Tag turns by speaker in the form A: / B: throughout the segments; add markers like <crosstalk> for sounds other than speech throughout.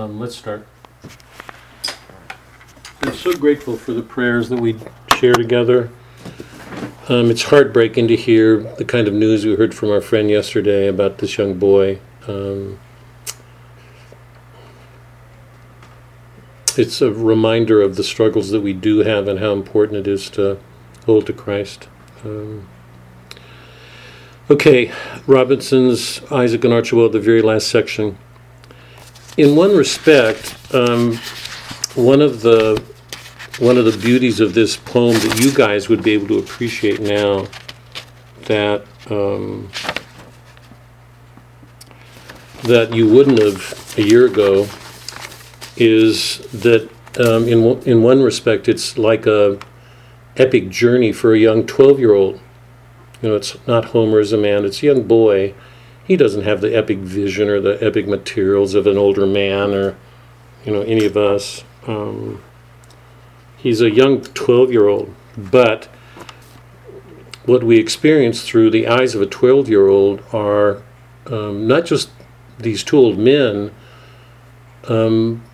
A: Um, let's start. I'm so grateful for the prayers that we share together. Um, it's heartbreaking to hear the kind of news we heard from our friend yesterday about this young boy. Um, it's a reminder of the struggles that we do have and how important it is to hold to Christ. Um, okay, Robinson's Isaac and Archibald, the very last section. In one respect, um, one of the one of the beauties of this poem that you guys would be able to appreciate now that um, that you wouldn't have a year ago is that um, in one- in one respect it's like a epic journey for a young twelve year old. You know, it's not Homer as a man; it's a young boy. He doesn't have the epic vision or the epic materials of an older man or you know any of us. Um, he's a young 12 year old, but what we experience through the eyes of a 12 year old are um, not just these two old men, um,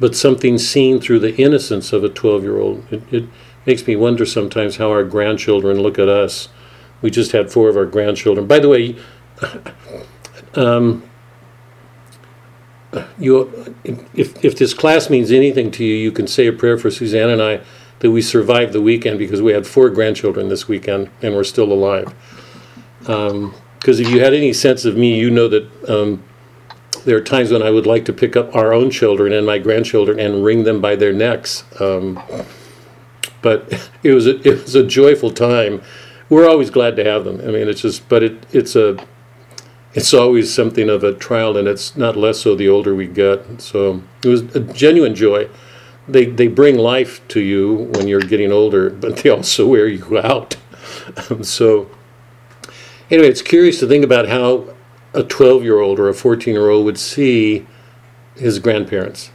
A: but something seen through the innocence of a 12 year old. It, it makes me wonder sometimes how our grandchildren look at us. We just had four of our grandchildren. By the way, um, you, if, if this class means anything to you, you can say a prayer for Suzanne and I that we survived the weekend because we had four grandchildren this weekend and we're still alive. Because if you had any sense of me, you know that um, there are times when I would like to pick up our own children and my grandchildren and wring them by their necks. Um, but <laughs> it was a, it was a joyful time. We're always glad to have them. I mean, it's just, but it it's a it's always something of a trial, and it's not less so the older we get. So it was a genuine joy. They they bring life to you when you're getting older, but they also wear you out. <laughs> so anyway, it's curious to think about how a 12 year old or a 14 year old would see his grandparents,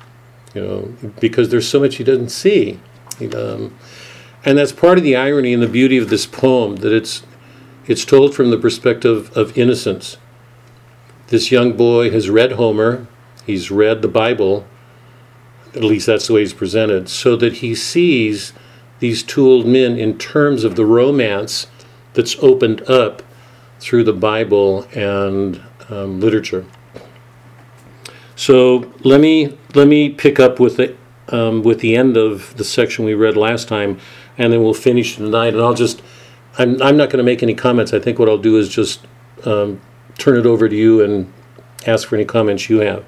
A: you know, because there's so much he doesn't see. Um, and that's part of the irony and the beauty of this poem that it's it's told from the perspective of innocence. This young boy has read Homer, he's read the Bible, at least that's the way he's presented, so that he sees these two old men in terms of the romance that's opened up through the Bible and um, literature. So let me let me pick up with the um, with the end of the section we read last time, and then we'll finish tonight. And I'll just I'm I'm not going to make any comments. I think what I'll do is just um, turn it over to you and ask for any comments you have.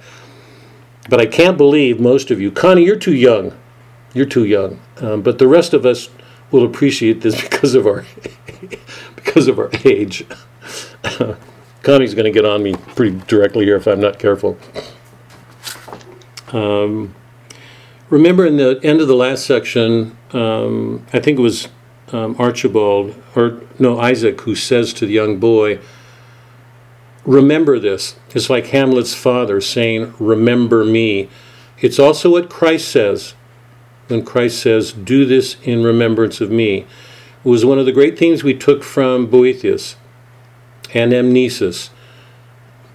A: But I can't believe most of you, Connie, you're too young. You're too young. Um, but the rest of us will appreciate this <laughs> because of our <laughs> because of our age. <laughs> Connie's going to get on me pretty directly here if I'm not careful. Um, remember in the end of the last section, um, I think it was um, Archibald, or no, Isaac, who says to the young boy, Remember this. It's like Hamlet's father saying, Remember me. It's also what Christ says when Christ says, Do this in remembrance of me. It was one of the great themes we took from Boethius and anamnesis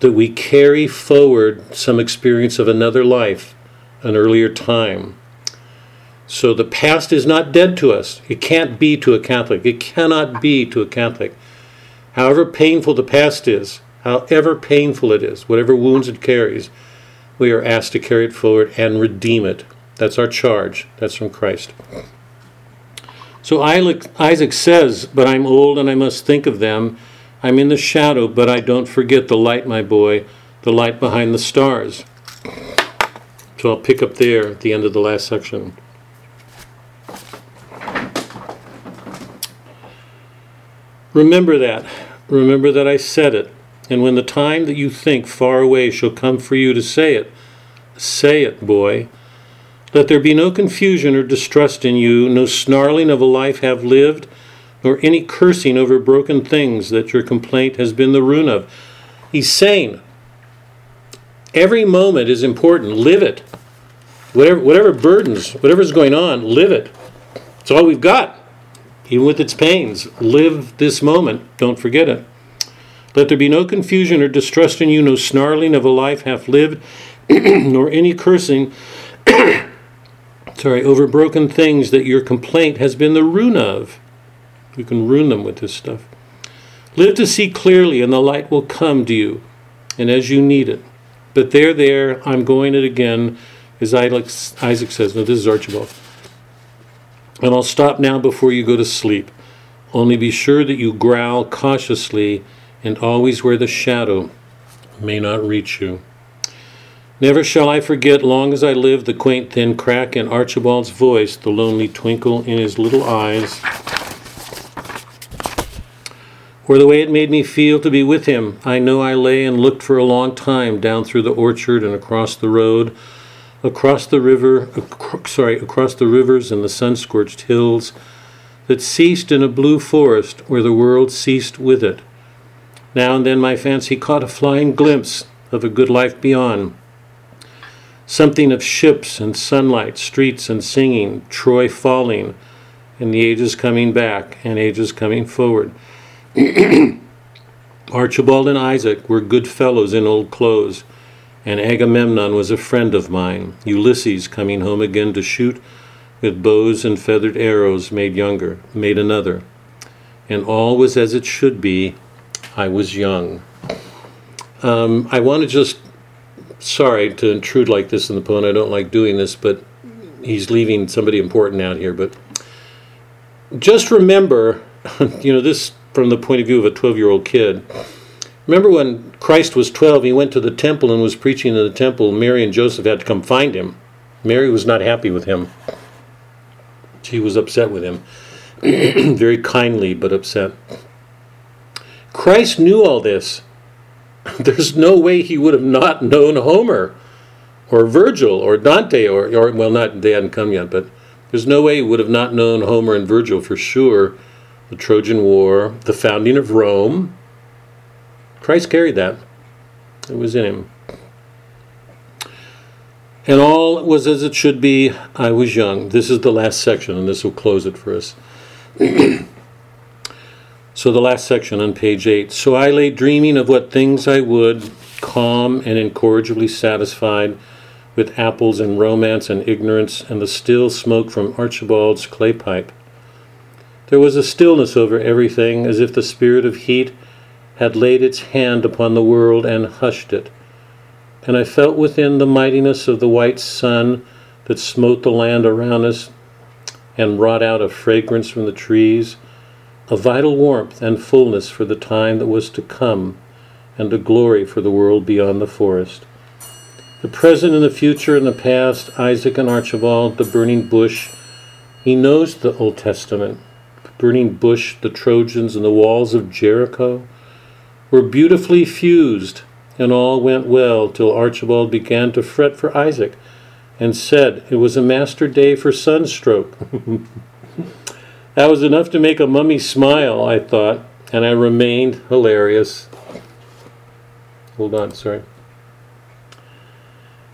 A: that we carry forward some experience of another life, an earlier time. So the past is not dead to us. It can't be to a Catholic. It cannot be to a Catholic. However painful the past is, however painful it is, whatever wounds it carries, we are asked to carry it forward and redeem it. That's our charge. That's from Christ. So Isaac says, But I'm old and I must think of them. I'm in the shadow, but I don't forget the light, my boy, the light behind the stars. So I'll pick up there at the end of the last section. Remember that. Remember that I said it. And when the time that you think far away shall come for you to say it, say it, boy. Let there be no confusion or distrust in you, no snarling of a life have lived, nor any cursing over broken things that your complaint has been the ruin of. He's saying, every moment is important. Live it. Whatever, whatever burdens, whatever's going on, live it. It's all we've got, even with its pains. Live this moment. Don't forget it. Let there be no confusion or distrust in you, no snarling of a life half lived, <clears throat> nor any cursing, <clears throat> sorry, over broken things that your complaint has been the ruin of. You can ruin them with this stuff. Live to see clearly, and the light will come to you, and as you need it. But there, there, I'm going it again, as Isaac says. No, this is Archibald. And I'll stop now before you go to sleep. Only be sure that you growl cautiously and always where the shadow may not reach you. Never shall I forget, long as I live, the quaint thin crack in Archibald's voice, the lonely twinkle in his little eyes or the way it made me feel to be with him. I know I lay and looked for a long time down through the orchard and across the road, across the river, ac- sorry, across the rivers and the sun-scorched hills that ceased in a blue forest where the world ceased with it. Now and then my fancy caught a flying glimpse of a good life beyond. Something of ships and sunlight, streets and singing, Troy falling, and the ages coming back and ages coming forward. <clears throat> Archibald and Isaac were good fellows in old clothes, and Agamemnon was a friend of mine. Ulysses, coming home again to shoot with bows and feathered arrows, made younger, made another. And all was as it should be. I was young. Um, I want to just, sorry to intrude like this in the poem. I don't like doing this, but he's leaving somebody important out here. But just remember, <laughs> you know, this from the point of view of a 12 year old kid. Remember when Christ was 12, he went to the temple and was preaching in the temple. Mary and Joseph had to come find him. Mary was not happy with him. She was upset with him. <clears throat> Very kindly, but upset. Christ knew all this. <laughs> There's no way he would have not known Homer or Virgil or Dante or, or well, not they hadn't come yet, but there's no way he would have not known Homer and Virgil for sure the Trojan War, the founding of Rome. Christ carried that. It was in him. And all was as it should be. I was young. This is the last section, and this will close it for us. <clears throat> so, the last section on page 8. So I lay dreaming of what things I would, calm and incorrigibly satisfied with apples and romance and ignorance and the still smoke from Archibald's clay pipe. There was a stillness over everything, as if the spirit of heat had laid its hand upon the world and hushed it. And I felt within the mightiness of the white sun that smote the land around us and wrought out a fragrance from the trees, a vital warmth and fullness for the time that was to come, and a glory for the world beyond the forest. The present and the future and the past, Isaac and Archibald, the burning bush, he knows the Old Testament burning bush, the Trojans, and the walls of Jericho were beautifully fused, and all went well till Archibald began to fret for Isaac and said it was a master day for sunstroke. <laughs> that was enough to make a mummy smile, I thought, and I remained hilarious. Hold on, sorry.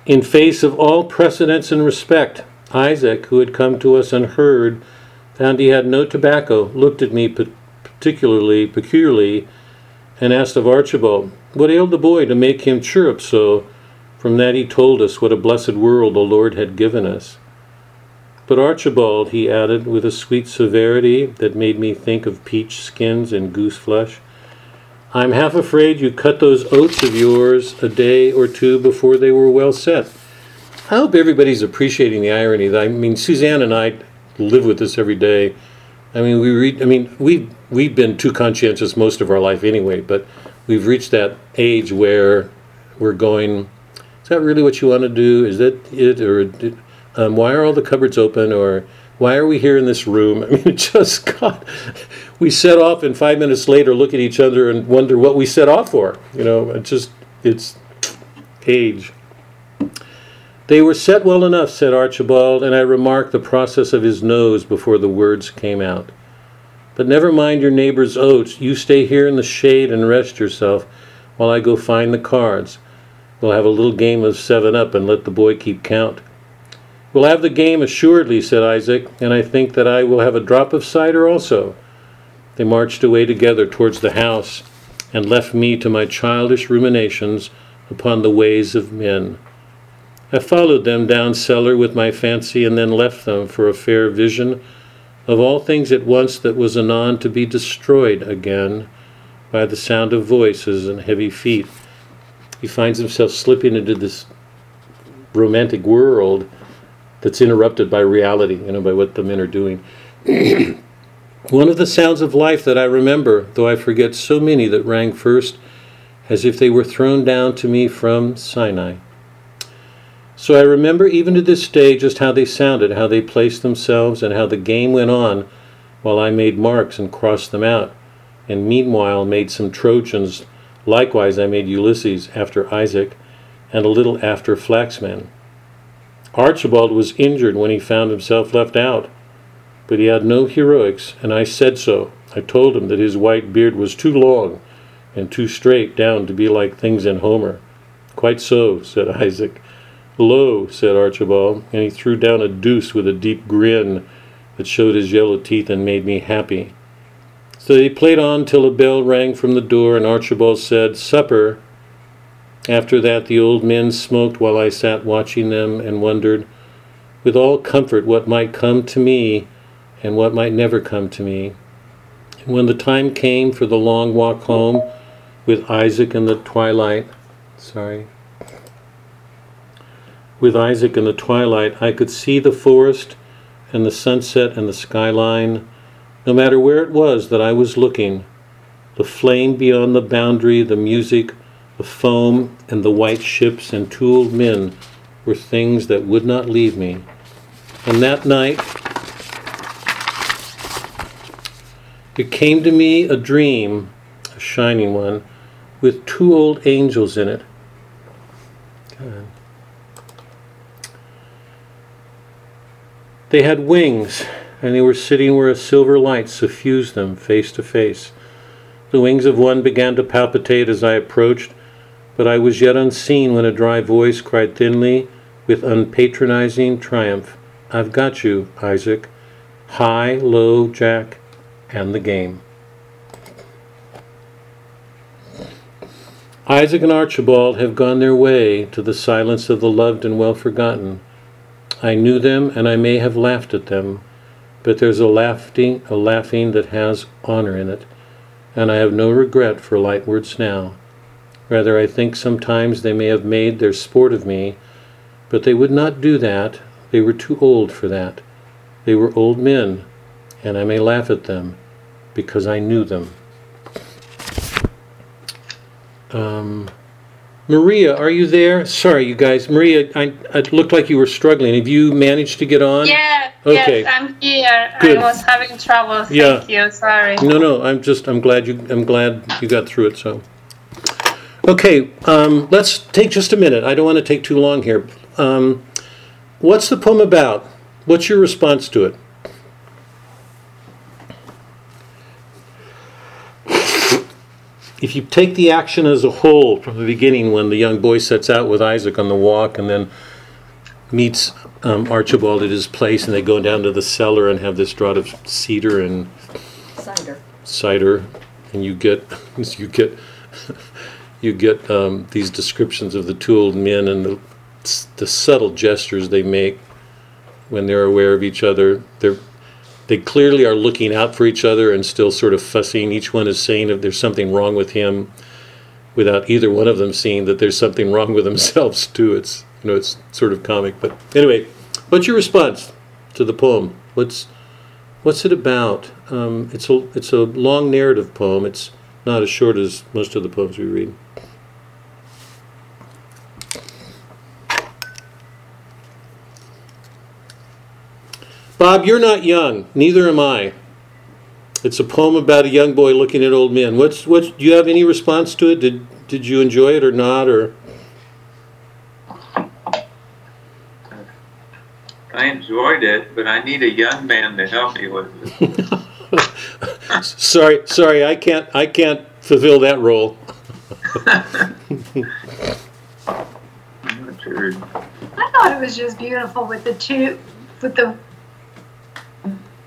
A: In face of all precedence and respect, Isaac, who had come to us unheard, found he had no tobacco, looked at me particularly, peculiarly, and asked of Archibald, What ailed the boy to make him chirrup so? From that he told us what a blessed world the Lord had given us. But Archibald, he added, with a sweet severity that made me think of peach skins and goose flesh, I'm half afraid you cut those oats of yours a day or two before they were well set. I hope everybody's appreciating the irony. I mean, Suzanne and I live with this every day. I mean, we read. I mean, we we've been too conscientious most of our life anyway, but we've reached that age where we're going. Is that really what you want to do? Is that it, or um, why are all the cupboards open? Or why are we here in this room? <laughs> I mean, it just got. We set off, and five minutes later, look at each other and wonder what we set off for. You know, it just it's age. They were set well enough, said Archibald, and I remarked the process of his nose before the words came out. But never mind your neighbor's oats. You stay here in the shade and rest yourself while I go find the cards. We'll have a little game of seven up and let the boy keep count. We'll have the game assuredly, said Isaac, and I think that I will have a drop of cider also. They marched away together towards the house and left me to my childish ruminations upon the ways of men I followed them down cellar with my fancy and then left them for a fair vision of all things at once that was anon to be destroyed again by the sound of voices and heavy feet. He finds himself slipping into this romantic world that's interrupted by reality, you know, by what the men are doing. <clears throat> One of the sounds of life that I remember, though I forget so many that rang first, as if they were thrown down to me from Sinai. So I remember even to this day just how they sounded, how they placed themselves, and how the game went on while I made marks and crossed them out, and meanwhile made some Trojans. Likewise, I made Ulysses after Isaac, and a little after Flaxman. Archibald was injured when he found himself left out, but he had no heroics, and I said so. I told him that his white beard was too long and too straight down to be like things in Homer. Quite so, said <laughs> Isaac. Lo, said Archibald, and he threw down a deuce with a deep grin that showed his yellow teeth and made me happy. So they played on till a bell rang from the door, and Archibald said, Supper. After that, the old men smoked while I sat watching them and wondered, with all comfort, what might come to me and what might never come to me. And when the time came for the long walk home with Isaac in the twilight, sorry, with Isaac in the twilight, I could see the forest and the sunset and the skyline, no matter where it was that I was looking. The flame beyond the boundary, the music, the foam, and the white ships and two old men were things that would not leave me. And that night, it came to me a dream, a shining one, with two old angels in it. God. They had wings, and they were sitting where a silver light suffused them face to face. The wings of one began to palpitate as I approached, but I was yet unseen when a dry voice cried thinly, with unpatronizing triumph, I've got you, Isaac. High, low, Jack, and the game. Isaac and Archibald have gone their way to the silence of the loved and well forgotten. I knew them, and I may have laughed at them, but there's a laughing, a laughing that has honor in it, and I have no regret for light words now. Rather, I think sometimes they may have made their sport of me, but they would not do that. They were too old for that. They were old men, and I may laugh at them because I knew them. Um, Maria, are you there? Sorry, you guys. Maria, I, it looked like you were struggling. Have you managed to get on?
B: Yeah,
A: Okay.
B: yes, I'm here.
A: Good.
B: I was having trouble. Thank
A: Yeah.
B: you. Sorry.
A: No, no. I'm just. I'm glad you. I'm glad you got through it. So. Okay. Um, let's take just a minute. I don't want to take too long here. Um, what's the poem about? What's your response to it? If you take the action as a whole from the beginning, when the young boy sets out with Isaac on the walk and then meets um, Archibald at his place, and they go down to the cellar and have this draught of cedar and
C: Cider.
A: cider, and you get <laughs> you get you get um, these descriptions of the two old men and the the subtle gestures they make when they're aware of each other. They're they clearly are looking out for each other and still sort of fussing. Each one is saying if there's something wrong with him, without either one of them seeing that there's something wrong with themselves <laughs> too. It's you know it's sort of comic. But anyway, what's your response to the poem? What's What's it about? Um, it's a it's a long narrative poem. It's not as short as most of the poems we read. Bob, you're not young. Neither am I. It's a poem about a young boy looking at old men. What's what's? Do you have any response to it? Did did you enjoy it or not? Or
D: I enjoyed it, but I need a young man to help me with it. <laughs> <laughs>
A: sorry, sorry, I can't I can't fulfill that role.
D: I'm not sure.
C: I thought it was just beautiful with the two, with the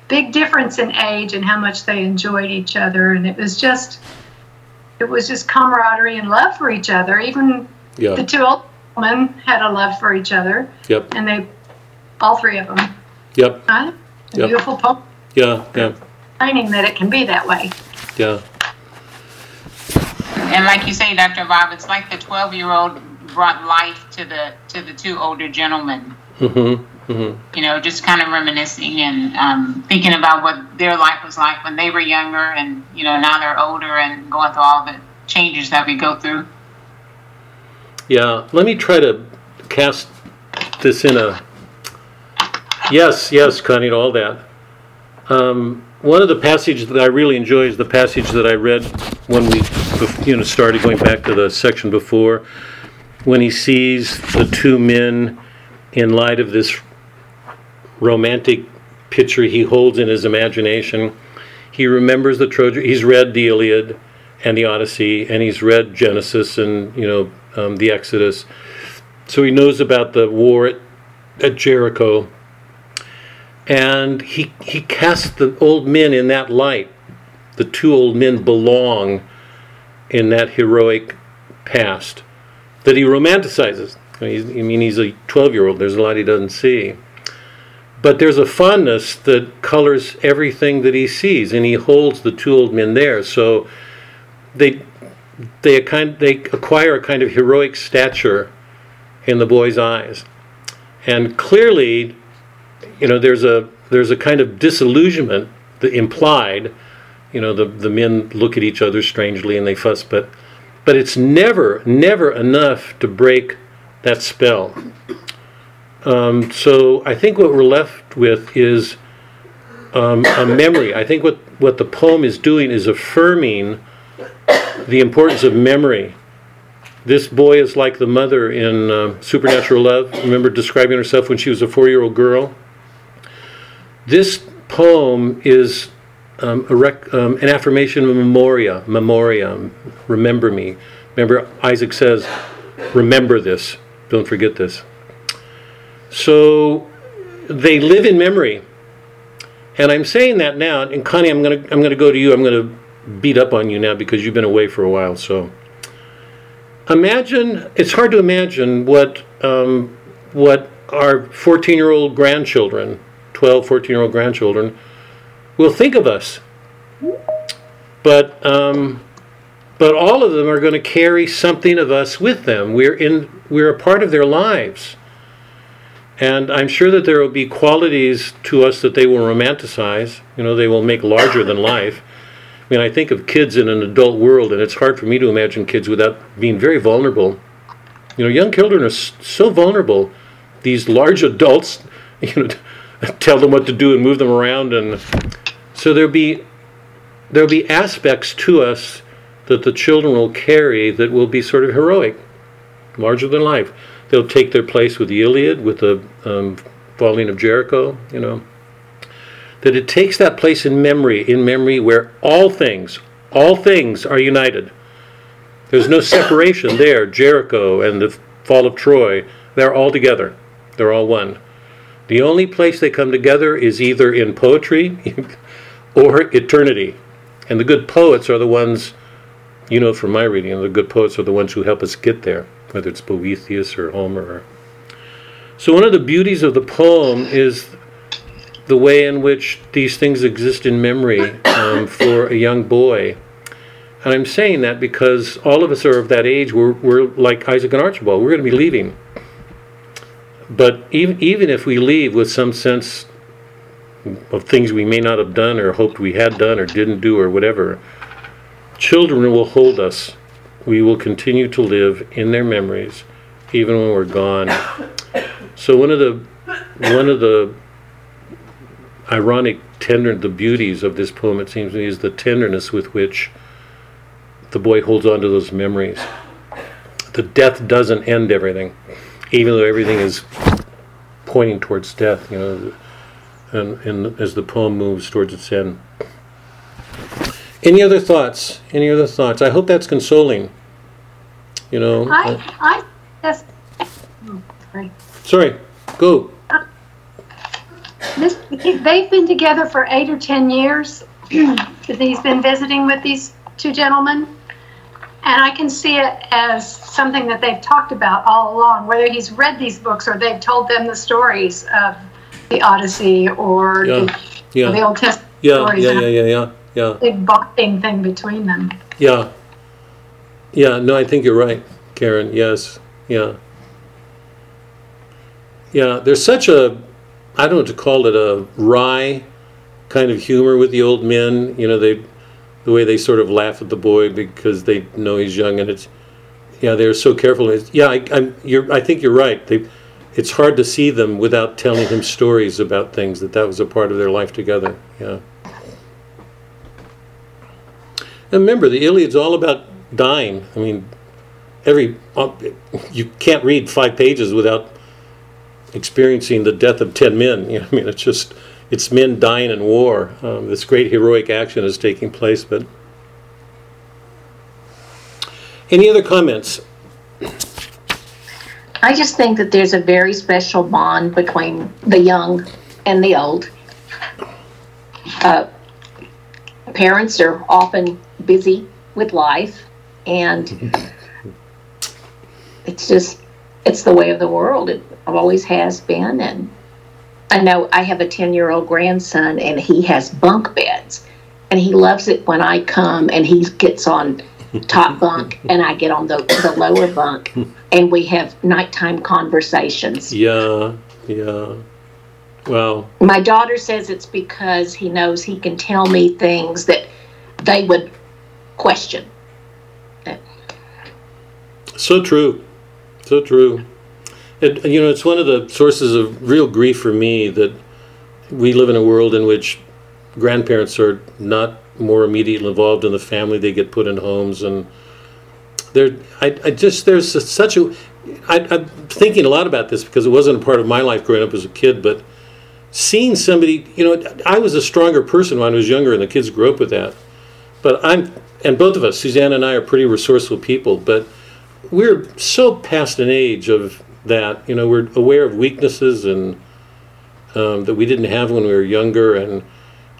C: big difference in age and how much they enjoyed each other, and it was just, it was just camaraderie and love for each other. Even
A: Yeah.
C: the two old women had a love for each other,
A: Yep,
C: and they, all three of them,
A: yep,
C: huh? A
A: Yep.
C: beautiful poem
A: yeah, yeah,
C: explaining that it can be that way.
A: yeah.
E: And like you say, Dr. Bob, it's like the 12 year old brought life to the to the two older gentlemen.
A: Mm-hmm, mm-hmm.
E: You know, just kind of reminiscing and um, thinking about what their life was like when they were younger, and you know now they're older and going through all the changes that we go through.
A: Yeah, let me try to cast this in a. Yes, yes, Connie, all that. Um, one of the passages that I really enjoy is the passage that I read when we, you know, started going back to the section before, when he sees the two men in light of this romantic picture he holds in his imagination. He remembers the Trojan. He's read the Iliad and the Odyssey, and he's read Genesis and you know um, the Exodus. So he knows about the war at, at Jericho, and he he casts the old men in that light. The two old men belong in that heroic past that he romanticizes. I mean, he's, a 12 year old. There's a lot he doesn't see. But there's a fondness that colors everything that he sees, and he holds the two old men there. So they they kind they acquire a kind of heroic stature in the boy's eyes, and clearly, you know, there's a there's a kind of disillusionment that implied. You know, the the men look at each other strangely and they fuss, but but it's never never enough to break that spell. Um, so I think what we're left with is um, a memory. I think what, what the poem is doing is affirming the importance of memory. This boy is like the mother in uh, Supernatural Love. Remember describing herself when she was a four year old girl? This poem is um, rec- um, an affirmation of memoria, memoriam, remember me. Remember, Isaac says, remember this, don't forget this. So they live in memory. And I'm saying that now, and Connie, I'm gonna I'm gonna go to you. I'm gonna beat up on you now because you've been away for a while. So imagine it's hard to imagine what um, what our 14 year old grandchildren, 12, 14 year old grandchildren, will think of us. But um, but all of them are going to carry something of us with them. We're in we're a part of their lives. And I'm sure that there will be qualities to us that they will romanticize. You know, they will make larger than life. I mean, I think of kids in an adult world, and it's hard for me to imagine kids without being very vulnerable. You know, young children are so vulnerable. These large adults, <laughs> you know, tell them what to do and move them around, and so there'll be there'll be aspects to us that the children will carry that will be sort of heroic, larger than life. They'll take their place with the Iliad, with the um, falling of Jericho, you know. That it takes that place in memory, in memory where all things, all things are united. There's no separation there. Jericho and the fall of Troy, they're all together. They're all one. The only place they come together is either in poetry <laughs> or eternity. And the good poets are the ones, you know from my reading, the good poets are the ones who help us get there, whether it's Boethius or Homer. Or... So, one of the beauties of the poem is the way in which these things exist in memory um, for a young boy. And I'm saying that because all of us are of that age, we're, we're like Isaac and Archibald, we're going to be leaving. But even, even if we leave with some sense of things we may not have done or hoped we had done or didn't do or whatever, children will hold us. We will continue to live in their memories even when we're gone. So one of the one of the ironic tender the beauties of this poem it seems to me is the tenderness with which the boy holds on to those memories. The death doesn't end everything, even though everything is pointing towards death, you know, and, and as the poem moves towards its end. Any other thoughts? Any other thoughts? I hope that's consoling. You know.
C: I, I, yes. Oh, sorry.
A: Sorry. Go.
C: This, they've been together for eight or ten years. <clears throat> he's been visiting with these two gentlemen, And I can see it as something that they've talked about all along, whether he's read these books or they've told them the stories of the Odyssey or
A: Yeah,
C: the, the Old Testament
A: yeah,
C: stories.
A: yeah, yeah, yeah, yeah, yeah.
C: big bonding thing between them.
A: Yeah. Yeah, no, I think you're right, Karen. Yes. Yeah. Yeah, there's such a, I don't know what to call it, a wry kind of humor with the old men. You know, they, the way they sort of laugh at the boy because they know he's young and it's, yeah, they're so careful. It's, yeah, I, I'm, you're, I think you're right. They, it's hard to see them without telling him stories about things that that was a part of their life together. Yeah. And remember, the Iliad's all about dying. I mean, every uh, you can't read five pages without experiencing the death of ten men. <laughs> You know, I mean, it's just it's men dying in war. Um, this great heroic action is taking place. But any other comments?
F: I just think that there's a very special bond between the young and the old. Uh, parents are often busy with life, and it's just it's the way of the world. It always has been, and I know I have a ten year old grandson, and he has bunk beds, and he loves it when I come and he gets on top bunk <laughs> and I get on the, the lower bunk and we have nighttime conversations.
A: Yeah, yeah. Well,
F: My daughter says it's because he knows he can tell me things that they would question.
A: So true. So true. It, you know, it's one of the sources of real grief for me that we live in a world in which grandparents are not more immediately involved in the family. They get put in homes, and there, I, I just there's a, such a. I, I'm thinking a lot about this because it wasn't a part of my life growing up as a kid, but seeing somebody, you know, I was a stronger person when I was younger, and the kids grew up with that. But I'm, and both of us, Suzanne and I, are pretty resourceful people, but we're so past an age of that. You know, we're aware of weaknesses and um, that we didn't have when we were younger, and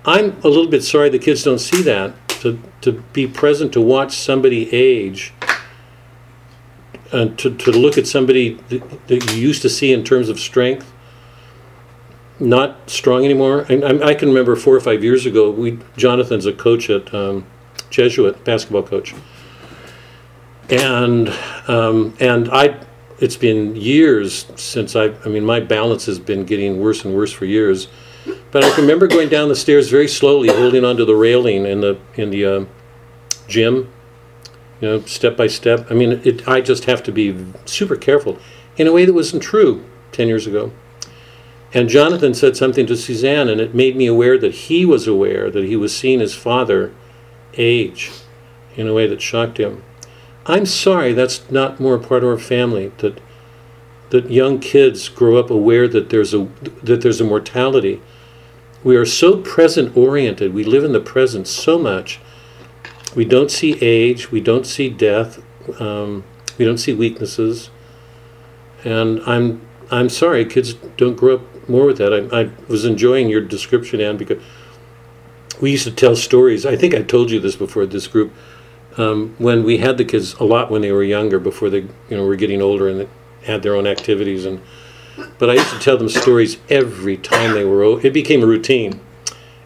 A: I'm a little bit sorry the kids don't see that. To to be present to watch somebody age, and to to look at somebody that, that you used to see in terms of strength, not strong anymore. And I, I can remember four or five years ago, we Jonathan's a coach at um, Jesuit basketball coach, and um, and I it's been years since I I mean my balance has been getting worse and worse for years, but I can remember going down the stairs very slowly, holding onto the railing in the in the uh, gym, you know, step by step. I mean, it I just have to be super careful in a way that wasn't true ten years ago. And Jonathan said something to Suzanne, and it made me aware that he was aware that he was seeing his father age in a way that shocked him. I'm sorry that's not more a part of our family that that young kids grow up aware that there's a that there's a mortality. We are so present oriented. We live in the present so much. We don't see age. We don't see death. Um, we don't see weaknesses. And I'm I'm sorry, kids don't grow up more with that. I, I was enjoying your description, Anne, because we used to tell stories. I think I told you this before. This group, um, when we had the kids a lot when they were younger, before they you know were getting older and had their own activities, and but I used to tell them stories every time they were. o- It became a routine.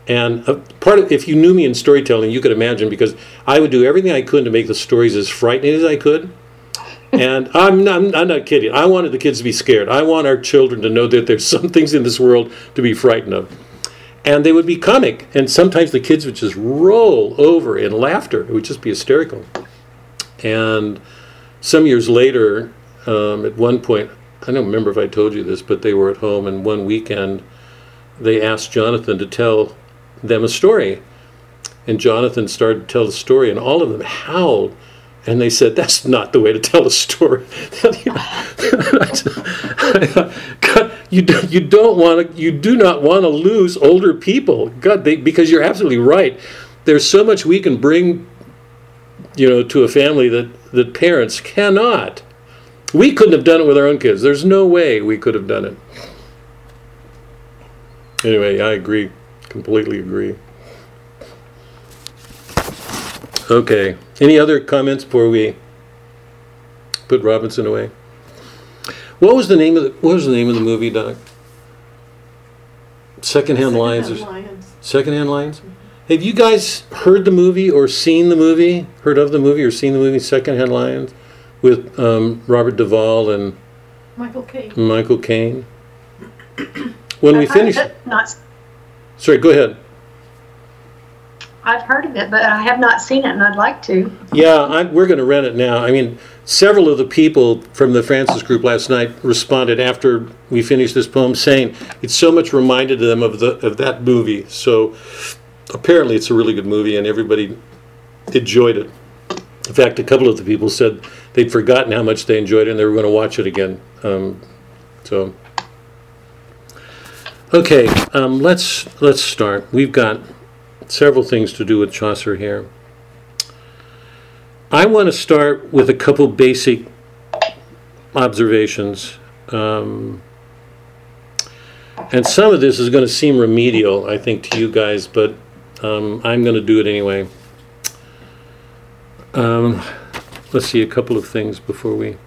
A: And a part of, if you knew me in storytelling, you could imagine because I would do everything I could to make the stories as frightening as I could. And I'm not, I'm not kidding. I wanted the kids to be scared. I want our children to know that there's some things in this world to be frightened of. And they would be comic. And sometimes the kids would just roll over in laughter. It would just be hysterical. And some years later, um, at one point, I don't remember if I told you this, but they were at home, and one weekend they asked Jonathan to tell them a story. And Jonathan started to tell the story, and all of them howled. And they said, "That's not the way to tell a story." <laughs> You do, you don't want to you do not want to lose older people. God, they, because you're absolutely right. There's so much we can bring, you know, to a family that that parents cannot. We couldn't have done it with our own kids. There's no way we could have done it. Anyway, I agree. Completely agree. Okay. Any other comments before we put Robinson away? What was the name of the, what was the name of the movie, Doc? Secondhand Lions or
G: Lions.
A: Secondhand Lions? Have you guys heard the movie or seen the movie? Heard of the movie or seen the movie Secondhand Lions with um, Robert Duvall and
G: Michael Caine.
A: Michael Caine? When we finish,
C: Not,
A: sorry, go ahead.
C: I've heard of it, but I have not seen it, and I'd like to.
A: Yeah, I, we're going to rent it now. I mean, several of the people from the Francis group last night responded after we finished this poem, saying it so much reminded them of the of that movie. So apparently, it's a really good movie, and everybody enjoyed it. In fact, a couple of the people said they'd forgotten how much they enjoyed it, and they were going to watch it again. Um, so, okay, um, let's let's start. We've got several things to do with Chaucer here. I want to start with a couple basic observations. Um, and some of this is going to seem remedial, I think, to you guys, but um, I'm going to do it anyway. Um, let's see a couple of things before we.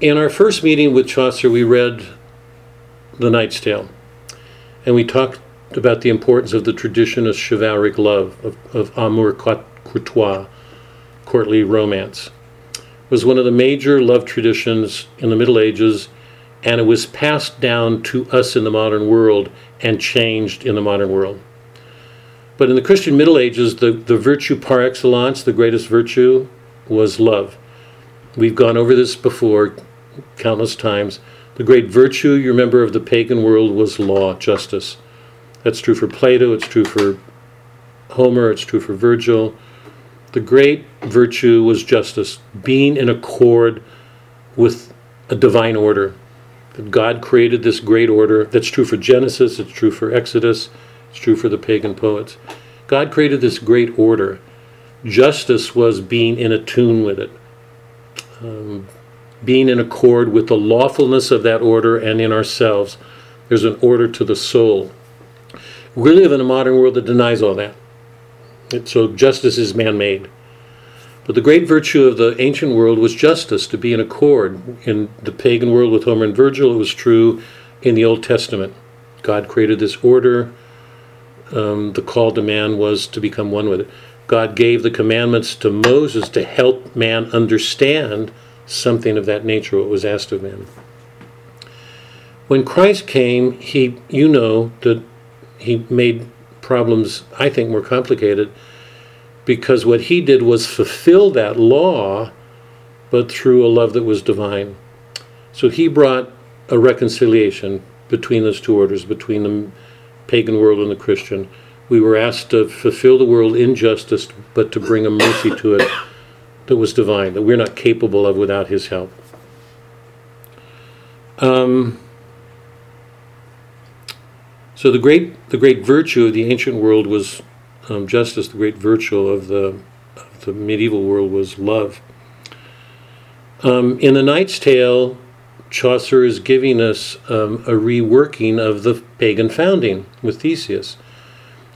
A: In our first meeting with Chaucer, we read The Knight's Tale, and we talked about the importance of the tradition of chivalric love, of, of amour courtois, courtly romance. It was one of the major love traditions in the Middle Ages, and it was passed down to us in the modern world and changed in the modern world. But in the Christian Middle Ages, the, the virtue par excellence, the greatest virtue, was love. We've gone over this before countless times. The great virtue, you remember, of the pagan world was law, justice. That's true for Plato, it's true for Homer, it's true for Virgil. The great virtue was justice, being in accord with a divine order. That God created this great order. That's true for Genesis, it's true for Exodus, it's true for the pagan poets. God created this great order. Justice was being in attune with it, um, being in accord with the lawfulness of that order and in ourselves. There's an order to the soul. We live in a modern world that denies all that. So justice is man made. But the great virtue of the ancient world was justice, to be in accord. In the pagan world with Homer and Virgil, it was true in the Old Testament. God created this order. Um, the call to man was to become one with it. God gave the commandments to Moses to help man understand something of that nature, what was asked of man. When Christ came, he, you know, that he made problems, I think, more complicated because what he did was fulfill that law, but through a love that was divine. So he brought a reconciliation between those two orders, between the pagan world and the Christian. We were asked to fulfill the world in justice, but to bring a mercy to it that was divine, that we're not capable of without his help. Um, so the great the great virtue of the ancient world was um, justice. The great virtue of the of the medieval world was love. Um, in the Knight's Tale, Chaucer is giving us um, a reworking of the pagan founding with Theseus.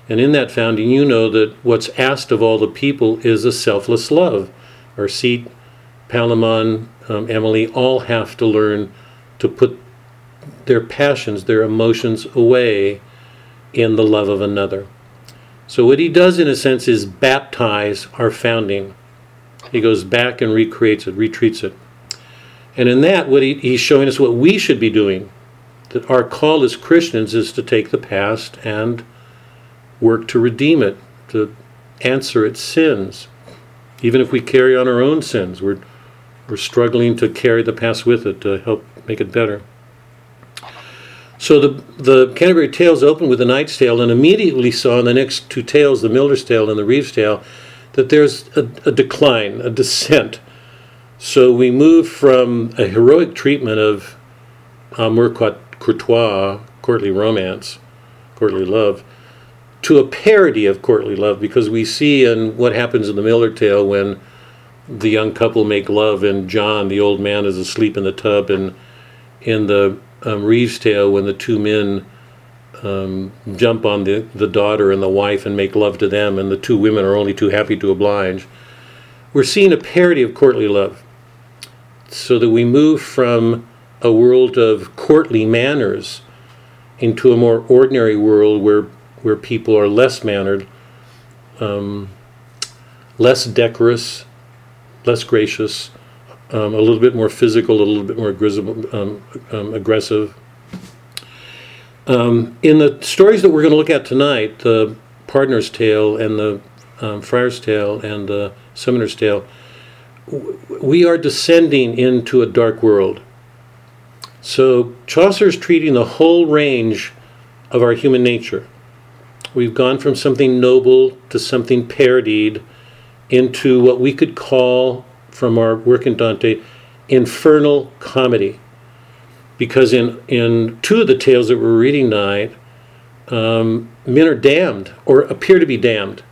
A: And in that founding, you know that what's asked of all the people is a selfless love. Arcite, Palamon, um, Emily all have to learn to put their passions, their emotions away in the love of another. So, what he does, in a sense, is baptize our founding. He goes back and recreates it, retreats it. And in that, what he, he's showing us what we should be doing. That our call as Christians is to take the past and work to redeem it, to answer its sins. Even if we carry on our own sins, we're, we're struggling to carry the past with it to help make it better. So the the Canterbury Tales open with the Knight's Tale, and immediately saw in the next two tales, the Miller's Tale and the Reeve's Tale, that there's a, a decline, a descent. So we move from a heroic treatment of amour courtois, courtly romance, courtly love, to a parody of courtly love, because we see in what happens in the Miller Tale when the young couple make love and John, the old man, is asleep in the tub, and in the um, Reeve's tale when the two men um, jump on the, the daughter and the wife and make love to them, and the two women are only too happy to oblige. We're seeing a parody of courtly love, so that we move from a world of courtly manners into a more ordinary world where where people are less mannered, um, less decorous, less gracious, um, a little bit more physical, a little bit more. Um, um, aggressive. Um, in the stories that we're going to look at tonight, the Pardoner's Tale and the um, Friar's Tale and the Summoner's Tale, w- we are descending into a dark world. So Chaucer's treating the whole range of our human nature. We've gone from something noble to something parodied into what we could call, from our work in Dante, infernal comedy. Because in, in two of the tales that we're reading tonight, um, men are damned or appear to be damned.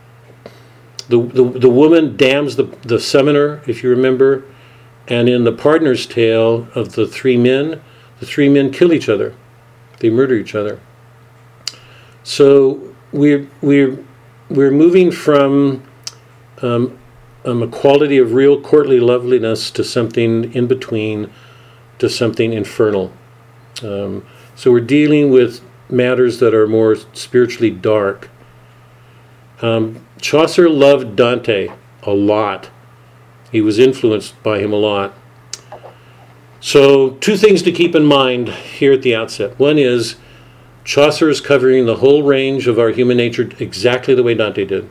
A: The, the, the woman damns the, the summoner, if you remember, and in the pardoner's tale of the three men, the three men kill each other. They murder each other. So we're, we're, we're moving from um, um, a quality of real courtly loveliness to something in between, to something infernal. Um, so we're dealing with matters that are more spiritually dark. Um, Chaucer loved Dante a lot. He was influenced by him a lot. So, two things to keep in mind here at the outset. One is Chaucer is covering the whole range of our human nature exactly the way Dante did,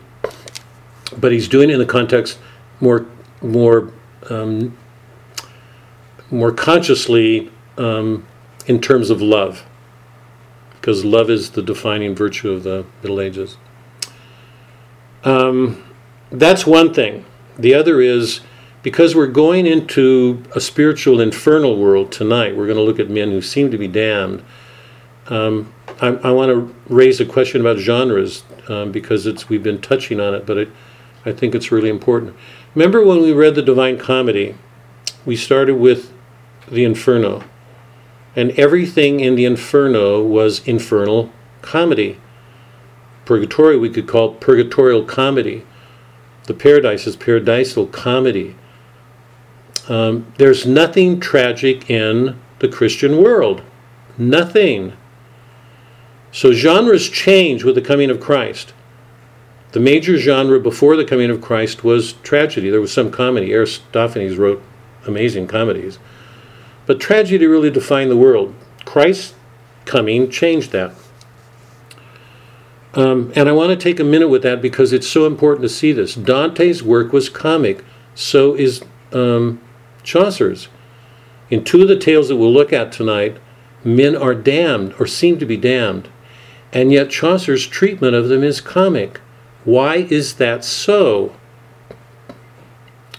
A: but he's doing it in the context more, more, um, more consciously um, in terms of love, because love is the defining virtue of the Middle Ages. Um, that's one thing. The other is because we're going into a spiritual infernal world tonight, we're going to look at men who seem to be damned. Um, I, I want to raise a question about genres um, because it's we've been touching on it, but it, I think it's really important. Remember when we read the Divine Comedy, we started with the Inferno, and everything in the Inferno was infernal comedy. Purgatory we could call purgatorial comedy. The Paradise is paradisal comedy. Um, there's nothing tragic in the Christian world. Nothing. So genres change with the coming of Christ. The major genre before the coming of Christ was tragedy. There was some comedy. Aristophanes wrote amazing comedies. But tragedy really defined the world. Christ's coming changed that. Um, and I want to take a minute with that because it's so important to see this. Dante's work was comic, so is um, Chaucer's. In two of the tales that we'll look at tonight, men are damned or seem to be damned, and yet Chaucer's treatment of them is comic. Why is that so?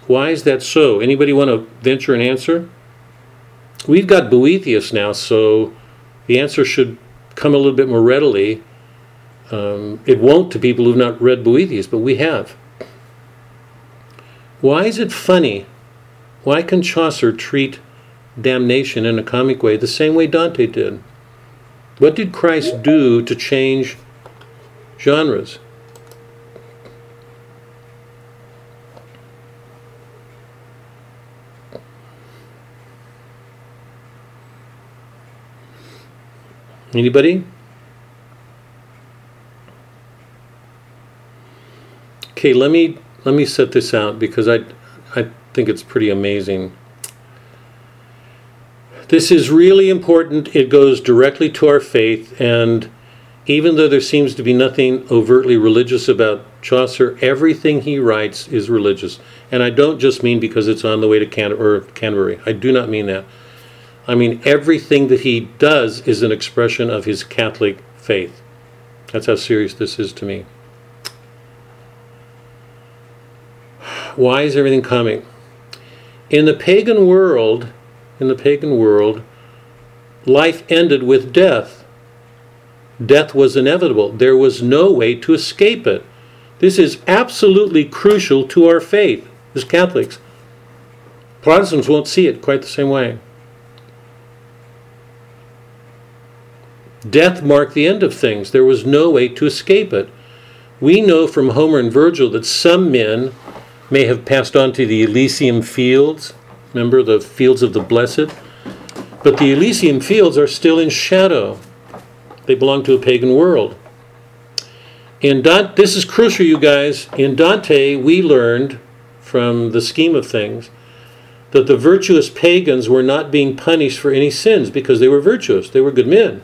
A: Why is that so? Anybody want to venture an answer? We've got Boethius now, so the answer should come a little bit more readily. Um, it won't to people who've not read Boethius, but we have. Why is it funny? Why can Chaucer treat damnation in a comic way the same way Dante did? What did Christ do to change genres? Anybody? Okay, let me let me set this out because I I think it's pretty amazing. This is really important. It goes directly to our faith, and even though there seems to be nothing overtly religious about Chaucer, everything he writes is religious. And I don't just mean because it's on the way to Can- or Canterbury. I do not mean that. I mean everything that he does is an expression of his Catholic faith. That's how serious this is to me. Why is everything coming? In the pagan world, in the pagan world, life ended with death. Death was inevitable. There was no way to escape it. This is absolutely crucial to our faith as Catholics. Protestants won't see it quite the same way. Death marked the end of things. There was no way to escape it. We know from Homer and Virgil that some men may have passed on to the Elysium fields. Remember the fields of the blessed? But the Elysium fields are still in shadow. They belong to a pagan world. In Dante, this is crucial, you guys. In Dante, we learned from the scheme of things that the virtuous pagans were not being punished for any sins because they were virtuous. They were good men.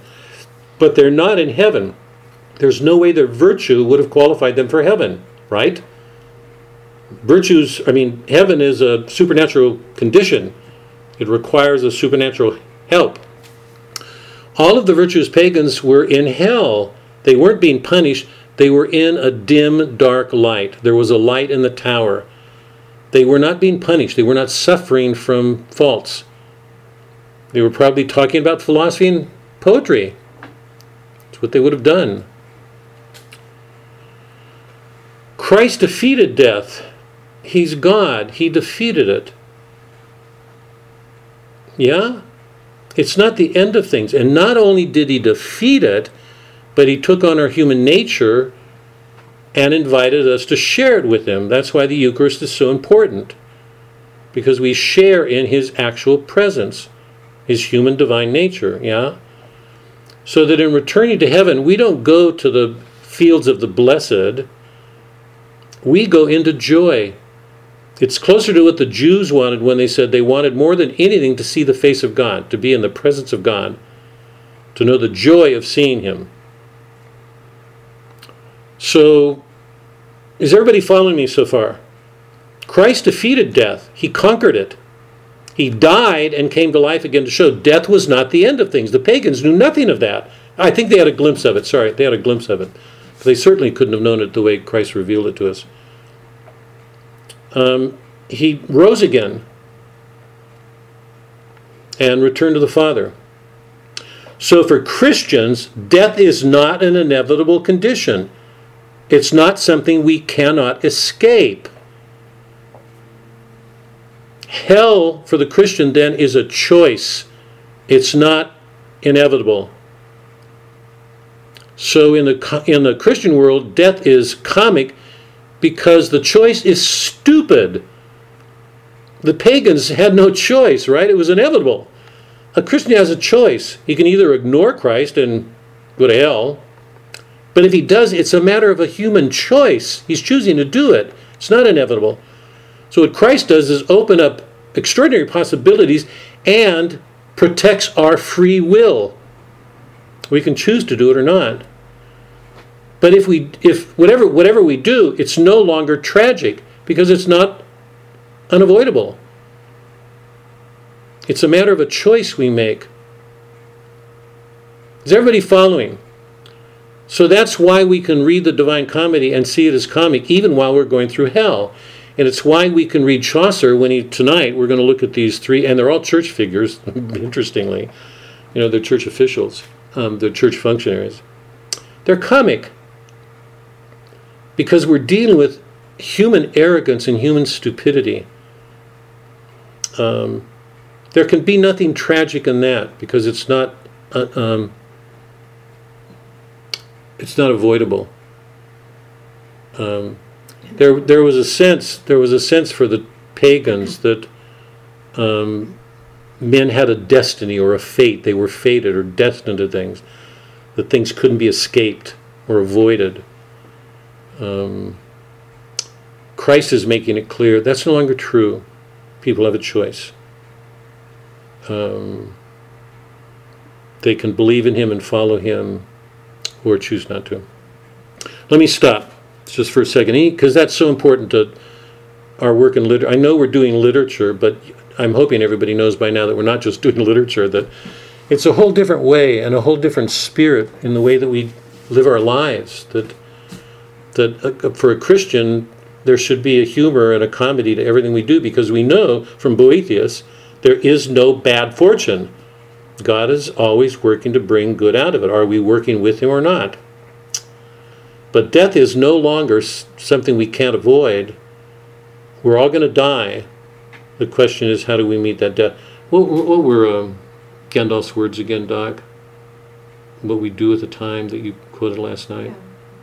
A: But they're not in heaven. There's no way their virtue would have qualified them for heaven, right? Virtues, I mean, heaven is a supernatural condition, it requires a supernatural help. All of the virtuous pagans were in hell. They weren't being punished, they were in a dim, dark light. There was a light in the tower. They were not being punished, they were not suffering from faults. They were probably talking about philosophy and poetry. What they would have done. Christ defeated death. He's God. He defeated it. Yeah? It's not the end of things. And not only did he defeat it, but he took on our human nature and invited us to share it with him. That's why the Eucharist is so important. Because we share in his actual presence, his human divine nature, yeah? So that in returning to heaven, we don't go to the fields of the blessed, we go into joy. It's closer to what the Jews wanted when they said they wanted more than anything to see the face of God, to be in the presence of God, to know the joy of seeing Him. So, is everybody following me so far? Christ defeated death, He conquered it. He died and came to life again to show death was not the end of things. The pagans knew nothing of that. I think they had a glimpse of it. Sorry, they had a glimpse of it. But they certainly couldn't have known it the way Christ revealed it to us. Um, he rose again and returned to the Father. So for Christians, death is not an inevitable condition. It's not something we cannot escape. Hell for the Christian then is a choice. It's not inevitable. So in the in the Christian world, death is comic because the choice is stupid. The pagans had no choice, right? It was inevitable. A Christian has a choice. He can either ignore Christ and go to hell, but if he does, it's a matter of a human choice. He's choosing to do it. It's not inevitable. So what Christ does is open up extraordinary possibilities and protects our free will. We can choose to do it or not. But if we if whatever whatever we do, it's no longer tragic because it's not unavoidable. It's a matter of a choice we make. Is everybody following? So that's why we can read the Divine Comedy and see it as comic even while we're going through hell. And it's why we can read Chaucer when he tonight we're going to look at these three and they're all church figures, <laughs> interestingly. You know, they're church officials, um, they're church functionaries. They're comic because we're dealing with human arrogance and human stupidity. Um, there can be nothing tragic in that because it's not uh, um, it's not avoidable. Um, there, there was a sense there was a sense for the pagans that um, men had a destiny or a fate. They were fated or destined to things. That things couldn't be escaped or avoided. Um, Christ is making it clear that's no longer true. People have a choice. Um, they can believe in Him and follow Him, or choose not to. Let me stop just for a second, because that's so important to our work in literature. I know we're doing literature, but I'm hoping everybody knows by now that we're not just doing <laughs> literature, that it's a whole different way and a whole different spirit in the way that we live our lives. That that uh, for a Christian, there should be a humor and a comedy to everything we do because we know from Boethius there is no bad fortune. God is always working to bring good out of it. Are we working with Him or not? But death is no longer something we can't avoid. We're all going to die. The question is, how do we meet that death? What, what were um, Gandalf's words again, Doc? what we do at the time that you quoted last night?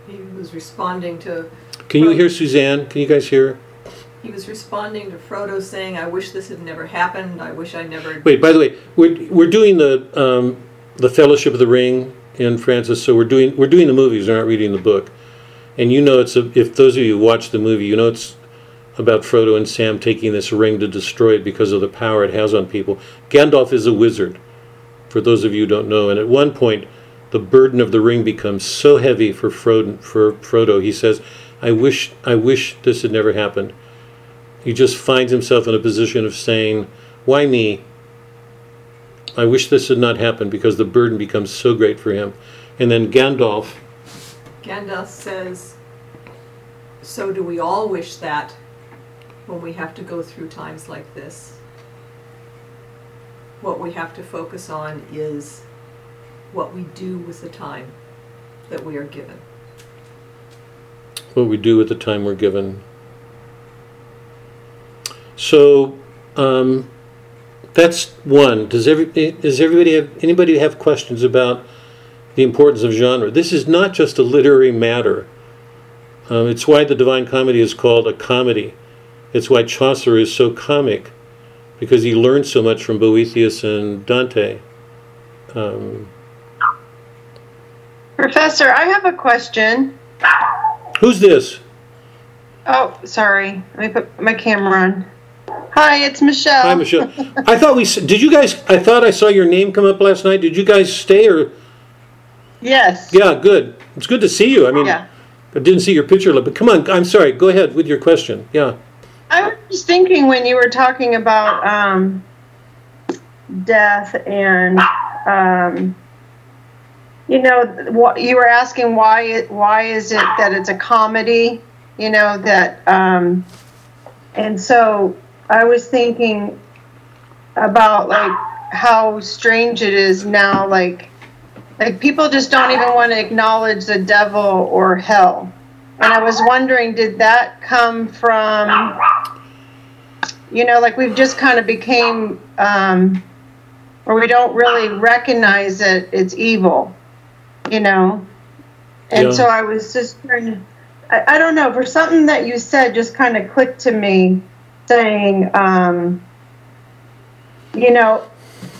A: Yeah.
G: He was responding to,
A: Can you hear Suzanne? Can you guys hear?
G: he was responding to Frodo saying, I wish this had never happened, I wish I never.
A: Wait, by the way, we're, we're doing the, um, the Fellowship of the Ring in Francis, so we're doing, we're doing the movies, we're not reading the book. And you know it's, a, if those of you watch the movie, you know it's about Frodo and Sam taking this ring to destroy it because of the power it has on people. Gandalf is a wizard, for those of you who don't know, and at one point, the burden of the ring becomes so heavy for Frodo, for Frodo, he says, I wish, I wish this had never happened. He just finds himself in a position of saying, Why me? I wish this had not happened because the burden becomes so great for him. And then Gandalf,
G: Gandalf says, so do we all wish that when we have to go through times like this? What we have to focus on is what we do with the time that we are given.
A: what we do with the time we're given. So, um, that's one. Does every does everybody have anybody have questions about the importance of genre? This is not just a literary matter. Um, it's why the Divine Comedy is called a comedy. It's why Chaucer is so comic, because he learned so much from Boethius and Dante. Um,
H: Professor, I have a question.
A: who's this?
H: Oh, sorry. Let me put my camera on. Hi, it's Michelle.
A: Hi, Michelle. I thought we did. You guys? I thought I saw your name come up last night. Did you guys stay or?
H: Yes.
A: Yeah, good. It's good to see you. I mean,
H: Yeah.
A: I didn't see your picture, but come on. I'm sorry. Go ahead with your question. Yeah.
H: I was just thinking when you were talking about um, death and um, you know what you were asking why it why is it that it's a comedy? You know that um, and so I was thinking about like how strange it is now like like people just don't even want to acknowledge the devil or hell. And i was wondering did that come from you know like we've just kind of became um or we don't really recognize that it's evil you know? And
A: Yeah.
H: so i was just trying to I, I don't know for something that you said just kind of clicked to me saying um you know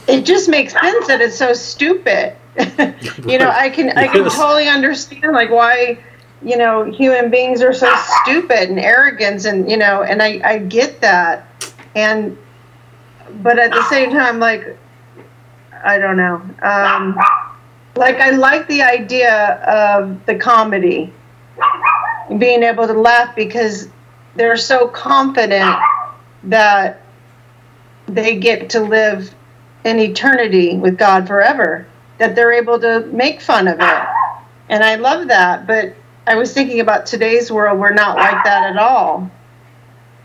H: it just makes sense that it's so stupid. <laughs> You know i can i can totally understand like why you know human beings are so stupid and arrogant and you know and i i get that. And but at the same time like i don't know um like i like the idea of the comedy being able to laugh because they're so confident that they get to live in eternity with God forever, that they're able to make fun of it. And I love that. But I was thinking about today's world, we're not like that at all.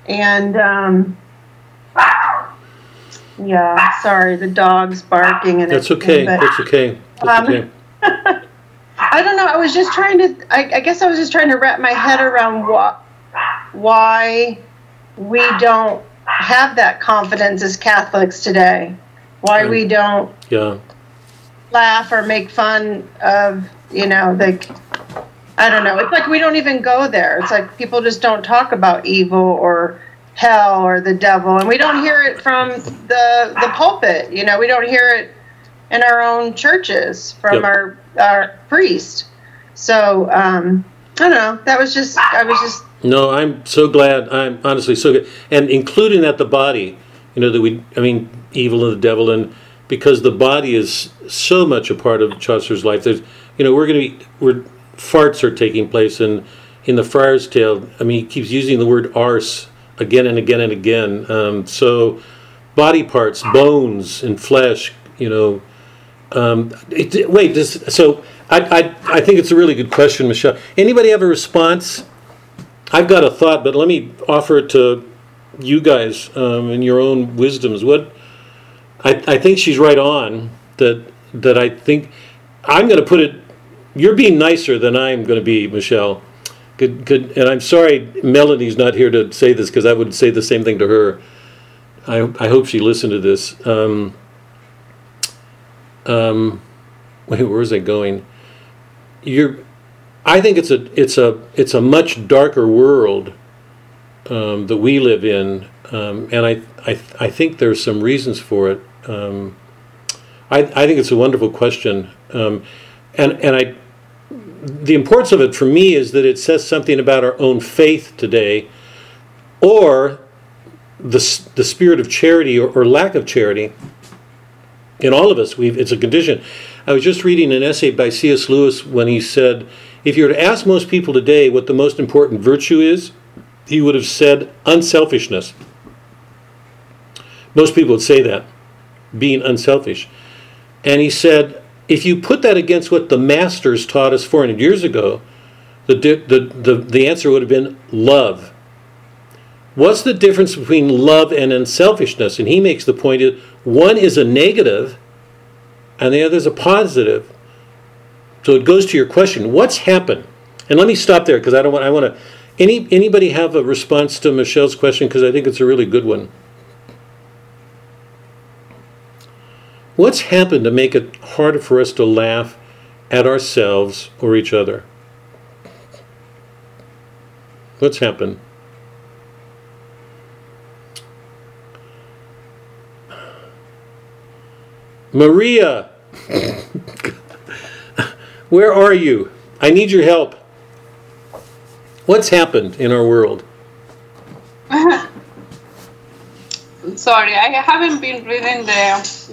H: And, um, yeah, sorry, the dog's barking and
A: That's okay.
H: but-
A: That's okay. That's
H: Um,
A: okay. <laughs>
H: I don't know. I was just trying to. I, I guess I was just trying to wrap my head around what, why we don't have that confidence as Catholics today. Why we don't
A: Yeah.
H: laugh or make fun of, you know, the. I don't know. It's like we don't even go there. It's like people just don't talk about evil or hell or the devil, and we don't hear it from the the pulpit. You know, we don't hear it in our own churches from
A: Yep.
H: our our priest. So um, I don't know. That was just I was just
A: No, I'm so glad. I'm honestly so good, and including that the body. You know that we. I mean, evil and the devil, and because the body is so much a part of Chaucer's life. There's, you know, we're going to be. We're farts are taking place in in the Friar's Tale. I mean, he keeps using the word arse again and again and again. Um, so, body parts, bones and flesh. You know, um, it, wait. This, so I, I I think it's a really good question, Michelle. Anybody have a response? I've got a thought, but let me offer it to you guys um, in your own wisdoms. What I, I think she's right on that that I think I'm going to put it. You're being nicer than I'm going to be, Michelle. Good, good. And I'm sorry, Melanie's not here to say this because I would say the same thing to her. I, I hope she listened to this. Um, um, wait, where was I going? You're, I think it's a it's a it's a much darker world um, that we live in, um, and I, I I think there's some reasons for it. Um, I I think it's a wonderful question, um, and and I the importance of it for me is that it says something about our own faith today, or the the spirit of charity or, or lack of charity in all of us. We've it's a condition. I was just reading an essay by C.S. Lewis when he said, if you were to ask most people today what the most important virtue is, he would have said unselfishness. Most people would say that, being unselfish. And he said, if you put that against what the masters taught us 400 years ago, the, the, the, the answer would have been love. What's the difference between love and unselfishness? And he makes the point is one is a negative and the other is a positive. So it goes to your question, what's happened? And let me stop there because I don't want I want to any anybody have a response to Michelle's question because I think it's a really good one. What's happened to make it harder for us to laugh at ourselves or each other? What's happened? Maria, <laughs> where are you? I need your help. What's happened in our world? <laughs>
B: Sorry, I haven't been reading the,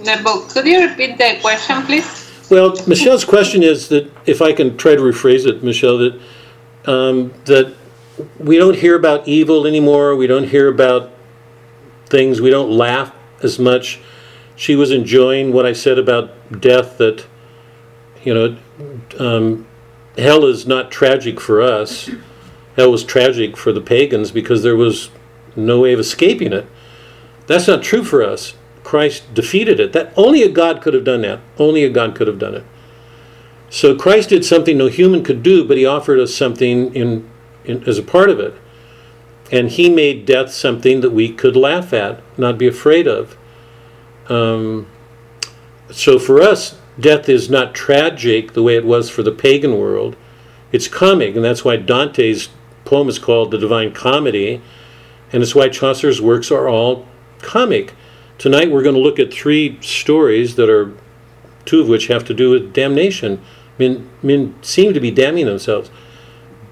B: the book. Could you repeat the question, please?
A: Well, Michelle's question is that if I can try to rephrase it, Michelle, that um, that we don't hear about evil anymore. We don't hear about things. We don't laugh as much. She was enjoying what I said about death. That you know, um, hell is not tragic for us. Hell was tragic for the pagans because there was no way of escaping it. That's not true for us. Christ defeated it. That only a God could have done that. Only a God could have done it. So Christ did something no human could do, but he offered us something in, in as a part of it. And he made death something that we could laugh at, not be afraid of. Um, so for us, death is not tragic the way it was for the pagan world. It's comic, and that's why Dante's poem is called the Divine Comedy, and it's why Chaucer's works are all comic. Tonight we're going to look at three stories that are, two of which have to do with damnation. Men, men seem to be damning themselves.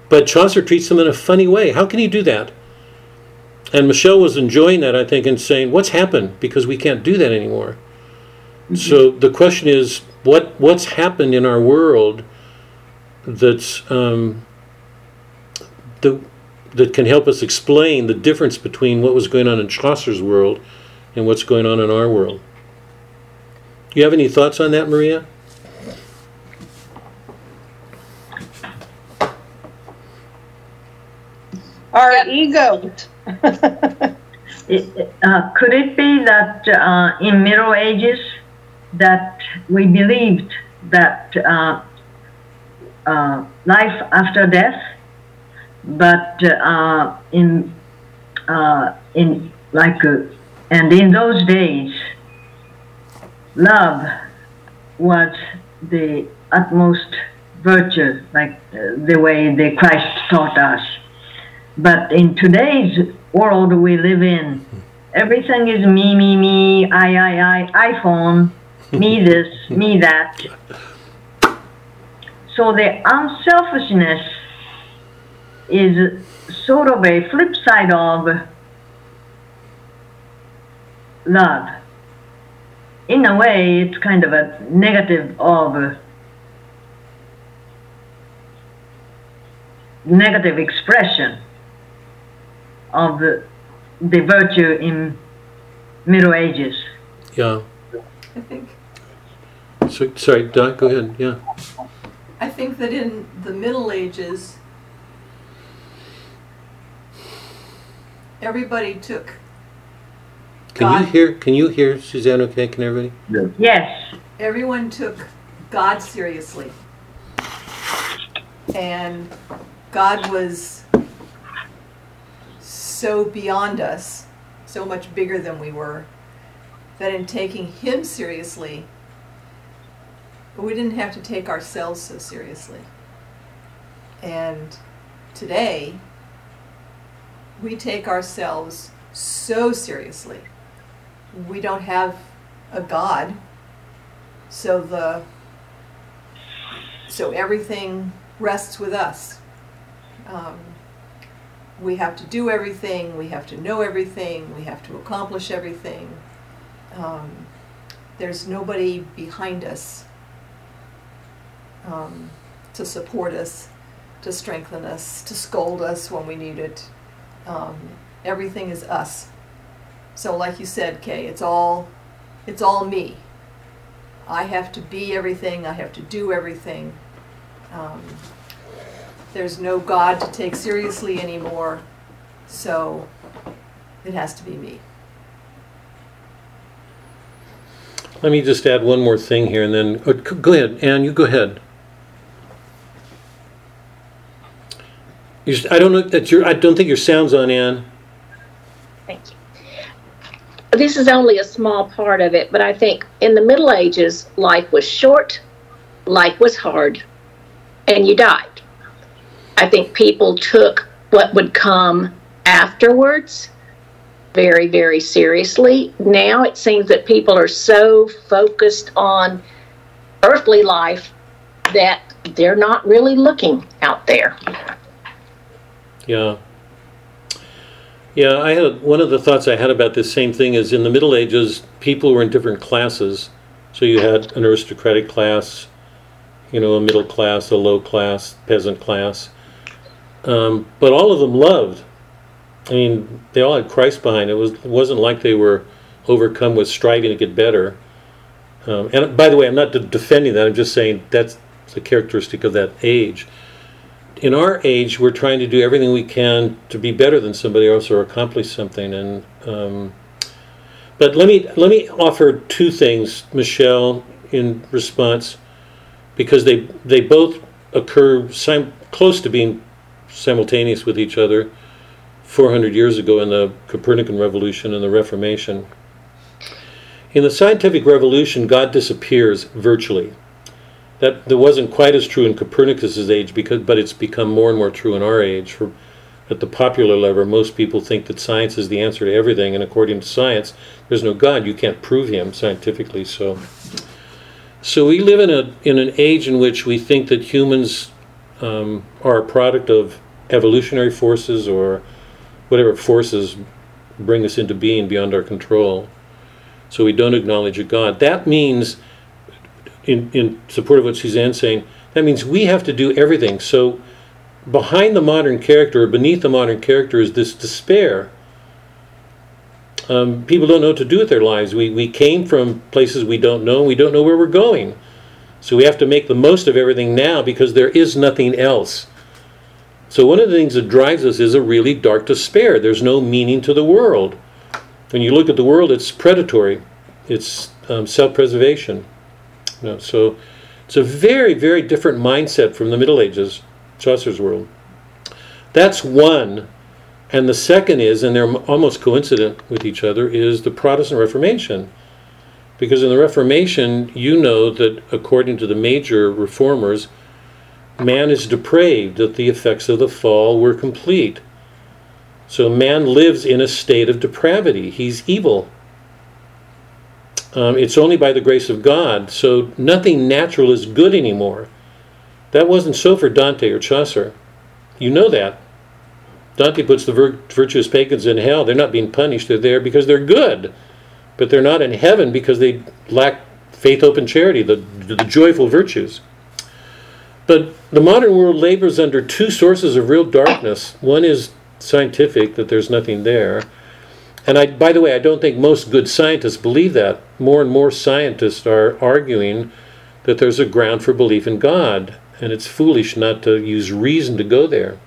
A: But Chaucer treats them in a funny way. How can he do that? And Michelle was enjoying that, I think, and saying, What's happened? Because we can't do that anymore. Mm-hmm. So the question is, what what's happened in our world that's um, that, that can help us explain the difference between what was going on in Chaucer's world and what's going on in our world? Do you have any thoughts on that, Maria?
H: Our
B: Yeah.
H: egos. <laughs>
I: It- uh, could it be that uh, in Middle Ages that we believed that uh, uh, life after death, but uh, in uh, in like uh, and in those days, love was the utmost virtue, like uh, the way the Christ taught us. But in today's world we live in, everything is me, me, me, I, I, I, iPhone, me this, me that. So the unselfishness is sort of a flip side of love. In a way, it's kind of a negative of negative expression of the, the virtue in Middle Ages.
A: Yeah.
G: I think
A: So, sorry, Doc, go ahead. Yeah.
G: I think that in the Middle Ages, everybody took
A: Can you
G: God-
A: hear? Can you hear Suzanne? Okay, can everybody?
I: Yes,
G: everyone took God seriously. And God was so beyond us, so much bigger than we were, that in taking Him seriously, we didn't have to take ourselves so seriously. And today, we take ourselves so seriously. We don't have a God, so the so everything rests with us. Um, we have to do everything. We have to know everything. We have to accomplish everything. Um, there's nobody behind us um, to support us, to strengthen us, to scold us when we need it. Um, everything is us. So, like you said, Kay, it's all, it's all me. I have to be everything. I have to do everything. Um, there's no God to take seriously anymore, so it has to be me.
A: Let me just add one more thing here, and then oh, go ahead, Ann. You go ahead. You s- I don't know that your. I don't think your sound's on, Ann.
F: Thank you. This is only a small part of it, but I think in the Middle Ages, life was short, life was hard, and you died. I think people took what would come afterwards very, very seriously. Now it seems that people are so focused on earthly life that they're not really looking out there.
A: Yeah. Yeah, I had one of the thoughts I had about this same thing is in the Middle Ages, people were in different classes. So you had an aristocratic class, you know, a middle class, a low class, peasant class. Um, but all of them loved. I mean, they all had Christ behind it. It, was, it wasn't like they were overcome with striving to get better. Um, and by the way, I'm not de- defending that. I'm just saying that's the characteristic of that age in our age, we're trying to do everything we can to be better than somebody else or accomplish something. And um, but let me let me offer two things, Michelle, in response, because they they both occur sim- close to being simultaneous with each other. 400 years ago in the Copernican Revolution and the Reformation. In the scientific revolution, God disappears virtually that that wasn't quite as true in Copernicus's age because but it's become more and more true in our age for at the popular level. Most people think that science is the answer to everything and according to science there's no god. You can't prove him scientifically so. So we live in a in an age in which we think that humans um, are a product of evolutionary forces or whatever forces bring us into being beyond our control. So we don't acknowledge a god. That means in, in support of what Suzanne's saying, that means we have to do everything. So behind the modern character, or beneath the modern character, is this despair. Um, people don't know what to do with their lives. We, we came from places we don't know, and we don't know where we're going. So we have to make the most of everything now because there is nothing else. So one of the things that drives us is a really dark despair. There's no meaning to the world. When you look at the world, it's predatory. It's um, self-preservation. You so it's a very, very different mindset from the Middle Ages, Chaucer's world. That's one. And the second is, and they're almost coincident with each other, is the Protestant Reformation. Because in the Reformation, you know that according to the major reformers, man is depraved, that the effects of the fall were complete. So man lives in a state of depravity. He's evil. Um, it's only by the grace of God, so nothing natural is good anymore. That wasn't so for Dante or Chaucer. You know that. Dante puts the vir- virtuous pagans in hell. They're not being punished, they're there because they're good. But they're not in heaven because they lack faith, hope, and charity, the, the joyful virtues. But the modern world labors under two sources of real darkness. One is scientific, that there's nothing there. And I, by the way, I don't think most good scientists believe that. More and more scientists are arguing that there's a ground for belief in God, and it's foolish not to use reason to go there.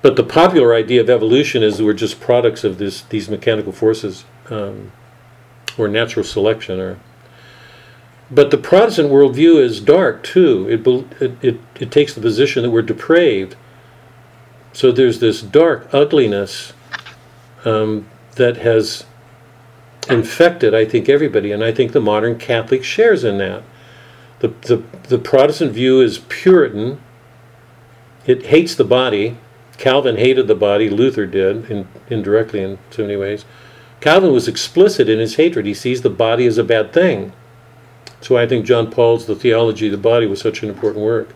A: But the popular idea of evolution is that we're just products of this, these mechanical forces, um, or natural selection, or. But the Protestant worldview is dark too. It, it, it, it takes the position that we're depraved. So there's this dark ugliness um, that has infected, I think, everybody, and I think the modern Catholic shares in that. The, the, the Protestant view is Puritan. It hates the body. Calvin hated the body, Luther did, in, indirectly in so many ways. Calvin was explicit in his hatred. He sees the body as a bad thing. That's why I think John Paul's The Theology of the Body was such an important work.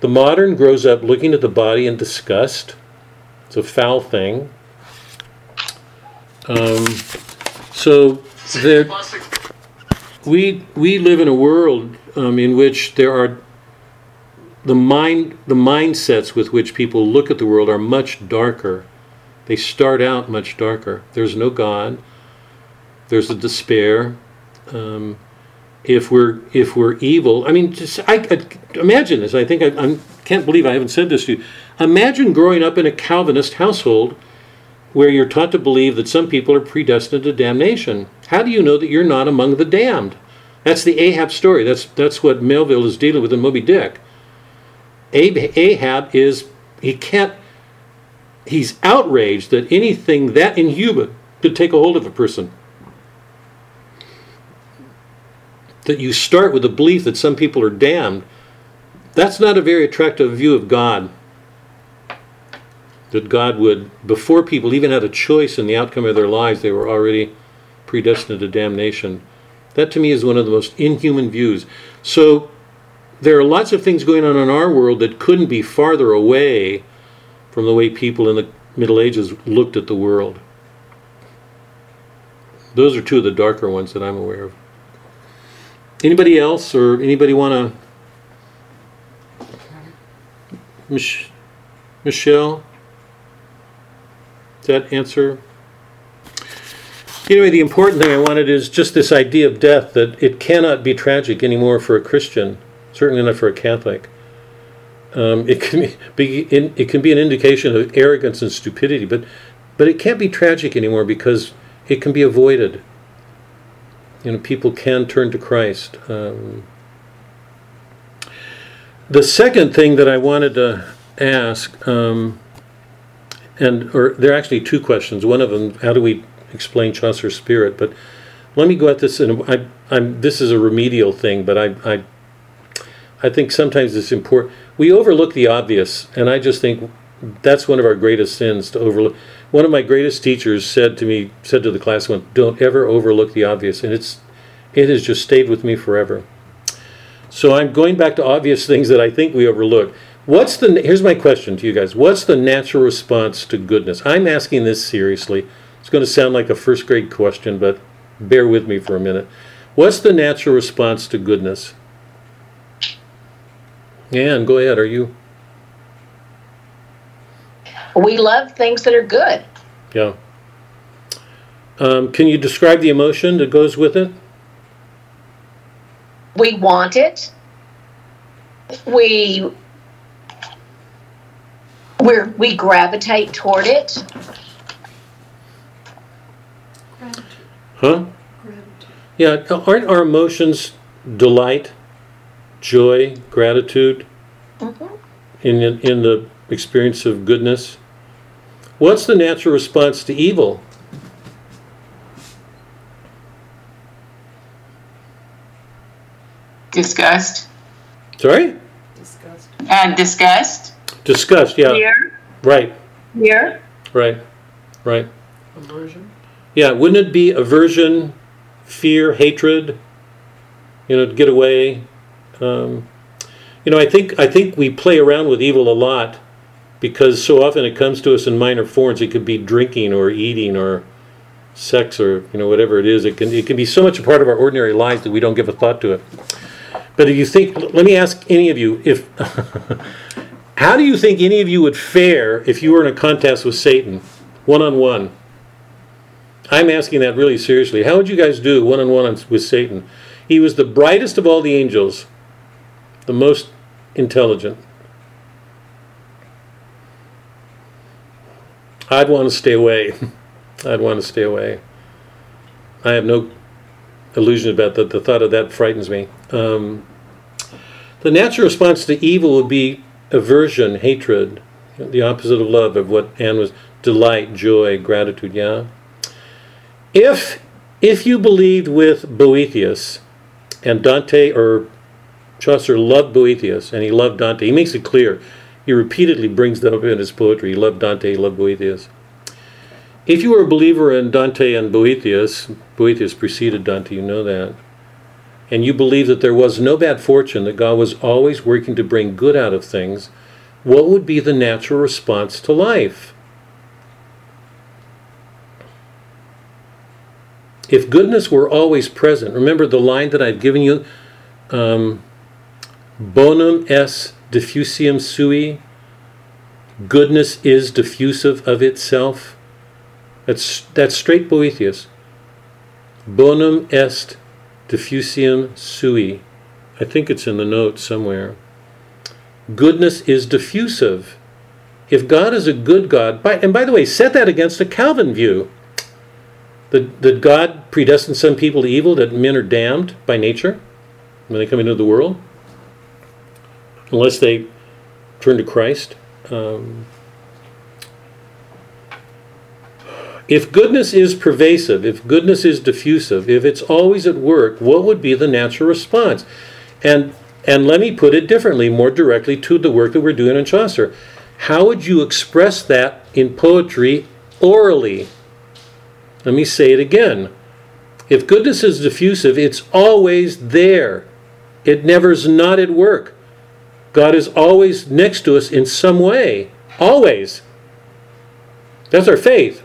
A: The modern grows up looking at the body in disgust. It's a foul thing. Um, so there, we we live in a world um, in which there are the mind the mindsets with which people look at the world are much darker. They start out much darker. There's no God. There's a despair. Um, if we're if we're evil, I mean, just I, I imagine this. I think I, I can't believe I haven't said this to you. Imagine growing up in a Calvinist household where you're taught to believe that some people are predestined to damnation. How do you know that you're not among the damned? That's the Ahab story. That's that's what Melville is dealing with in Moby Dick. Ahab is he can't he's outraged that anything that inhuman could take a hold of a person. That you start with the belief that some people are damned. That's not a very attractive view of God that God would, before people even had a choice in the outcome of their lives, they were already predestined to damnation. That to me is one of the most inhuman views. So there are lots of things going on in our world that couldn't be farther away from the way people in the Middle Ages looked at the world. Those are two of the darker ones that I'm aware of. Anybody else, or anybody want to? Mich- Michelle? That answer? Anyway, the important thing I wanted is just this idea of death that it cannot be tragic anymore for a Christian, certainly not for a Catholic. Um, it can be it can be an indication of arrogance and stupidity, but but it can't be tragic anymore because it can be avoided. You know, people can turn to Christ. Um, the second thing that I wanted to ask. Um, and or there are actually two questions. One of them, how do we explain Chaucer's spirit? But let me go at this, and I, I'm this is a remedial thing, but I, I, I think sometimes it's important. We overlook the obvious, and I just think that's one of our greatest sins to overlook. One of my greatest teachers said to me, said to the class, "One, don't ever overlook the obvious," and it's, it has just stayed with me forever. So I'm going back to obvious things that I think we overlook. What's the here's my question to you guys. What's the natural response to goodness? I'm asking this seriously. It's going to sound like a first grade question, but bear with me for a minute. What's the natural response to goodness? Anne, go ahead. Are you?
F: We love things that are good.
A: Yeah. Um, can you describe the emotion that goes with it?
F: We want it. We we're, we gravitate toward it.
A: Huh? Yeah, aren't our emotions delight, joy, gratitude
F: Mhm.
A: in, in the experience of goodness? What's the natural response to evil?
E: Disgust.
A: Sorry?
G: Disgust.
E: And disgust.
A: Disgust, yeah.
H: Fear,
A: Right,
H: fear,
A: right, right.
G: Aversion.
A: Yeah, wouldn't it be aversion, fear, hatred? You know, to get away. Um, you know, I think I think we play around with evil a lot because so often it comes to us in minor forms. It could be drinking or eating or sex or you know whatever it is. It can it can be so much a part of our ordinary lives that we don't give a thought to it. But if you think, let me ask any of you if. <laughs> How do you think any of you would fare if you were in a contest with Satan, one on one? I'm asking that really seriously. How would you guys do one on one with Satan? He was the brightest of all the angels, the most intelligent. I'd want to stay away. <laughs> I'd want to stay away. I have no illusion about that. The thought of that frightens me. Um, the natural response to evil would be aversion, hatred, the opposite of love, of what Anne was delight, joy, gratitude, yeah? If if you believed with Boethius and Dante or Chaucer loved Boethius and he loved Dante. He makes it clear. He repeatedly brings that up in his poetry. He loved Dante, he loved Boethius. If you were a believer in Dante and Boethius, Boethius preceded Dante, you know that, and you believe that there was no bad fortune, that God was always working to bring good out of things, what would be the natural response to life? If goodness were always present, remember the line that I've given you um, bonum est diffusivum sui, goodness is diffusive of itself. That's, that's straight Boethius. Bonum est diffusivum sui. I think it's in the notes somewhere. Goodness is diffusive. If God is a good God, by, and by the way, set that against a Calvin view that, that God predestined some people to evil, that men are damned by nature when they come into the world, unless they turn to Christ. Um, if goodness is pervasive, if goodness is diffusive, if it's always at work, what would be the natural response? And and let me put it differently, more directly to the work that we're doing in Chaucer. How would you express that in poetry orally? Let me say it again. If goodness is diffusive, it's always there. It never's not at work. God is always next to us in some way. Always. That's our faith.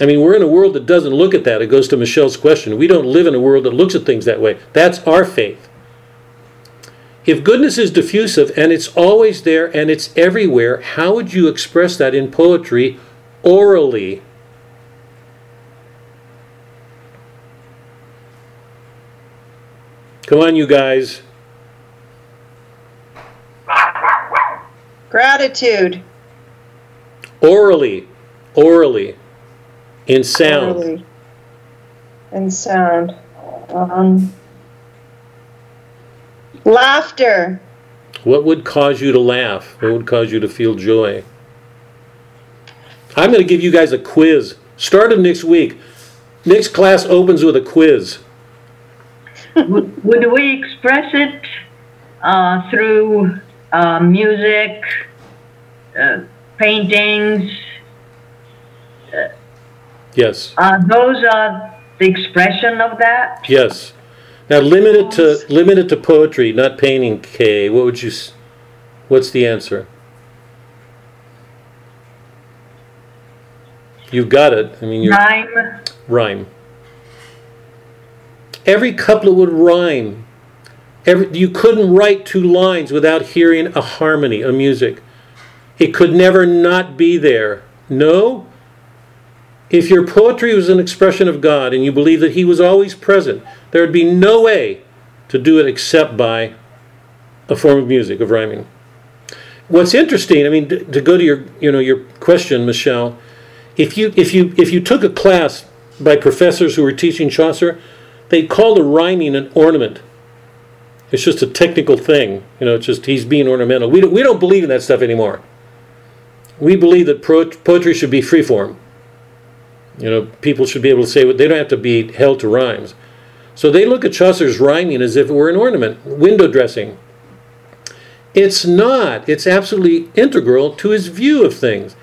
A: I mean, we're in a world that doesn't look at that. It goes to Michelle's question. We don't live in a world that looks at things that way. That's our faith. If goodness is diffusive and it's always there and it's everywhere, how would you express that in poetry orally? Come on, you guys.
H: Gratitude.
A: Orally. Orally. In sound.
H: Orally. And sound. Um, laughter.
A: What would cause you to laugh? What would cause you to feel joy? I'm going to give you guys a quiz. Start of next week. Next class opens with a quiz.
I: would, would we express it uh, through uh, music, uh, paintings?
A: Yes.
I: Uh, those are the expression of that?
A: Yes. Now limit it to limit it to poetry, not painting. Kay, what would you? s- What's the answer? You've got it. I mean, you're
I: Rhyme?
A: rhyme. Every couplet would rhyme. Every, you couldn't write two lines without hearing a harmony, a music. It could never not be there. No? If your poetry was an expression of God and you believe that He was always present, there would be no way to do it except by a form of music, of rhyming. What's interesting, I mean, to, to go to your, you know, your question, Michelle, if you if you if you took a class by professors who were teaching Chaucer, they called the rhyming an ornament. It's just a technical thing, you know. It's just he's being ornamental. We don't, we don't believe in that stuff anymore. We believe that poetry should be freeform. You know, people should be able to say what they don't have to be held to rhymes. So they look at Chaucer's rhyming as if it were an ornament, window dressing. It's not. It's absolutely integral to his view of things.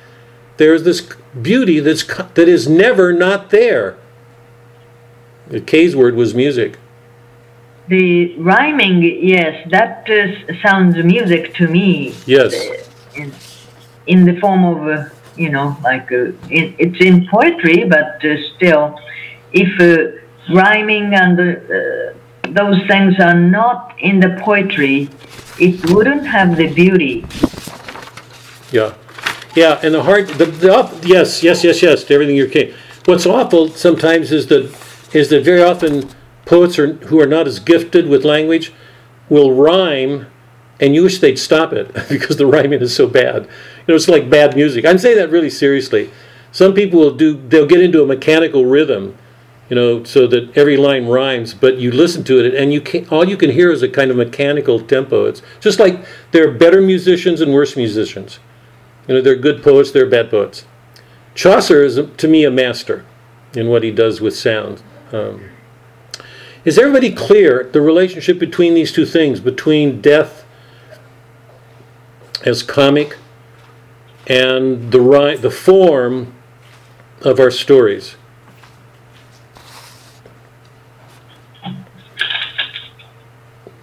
A: There's this beauty that's that is never not there. The K's word was music.
I: The rhyming, yes, that uh, sounds music to me.
A: Yes.
I: In, in the form of, uh, you know, like uh, it, it's in poetry, but uh, still, if uh, rhyming and uh, those things are not in the poetry, it wouldn't have the beauty.
A: Yeah, yeah, and the heart, the, the yes, yes, yes, yes, to everything you're saying. What's awful sometimes is that is that very often poets are, who are not as gifted with language will rhyme, and you wish they'd stop it <laughs> because the rhyming is so bad. Know, it's like bad music. I'm saying that really seriously. Some people will do, they'll get into a mechanical rhythm, you know, so that every line rhymes, but you listen to it and you can all you can hear is a kind of mechanical tempo. It's just like there are better musicians and worse musicians. You know, there are good poets, there are bad poets. Chaucer is, to me, a master in what he does with sound. Um, is everybody clear the relationship between these two things, between death as comic and the ri the form of our stories?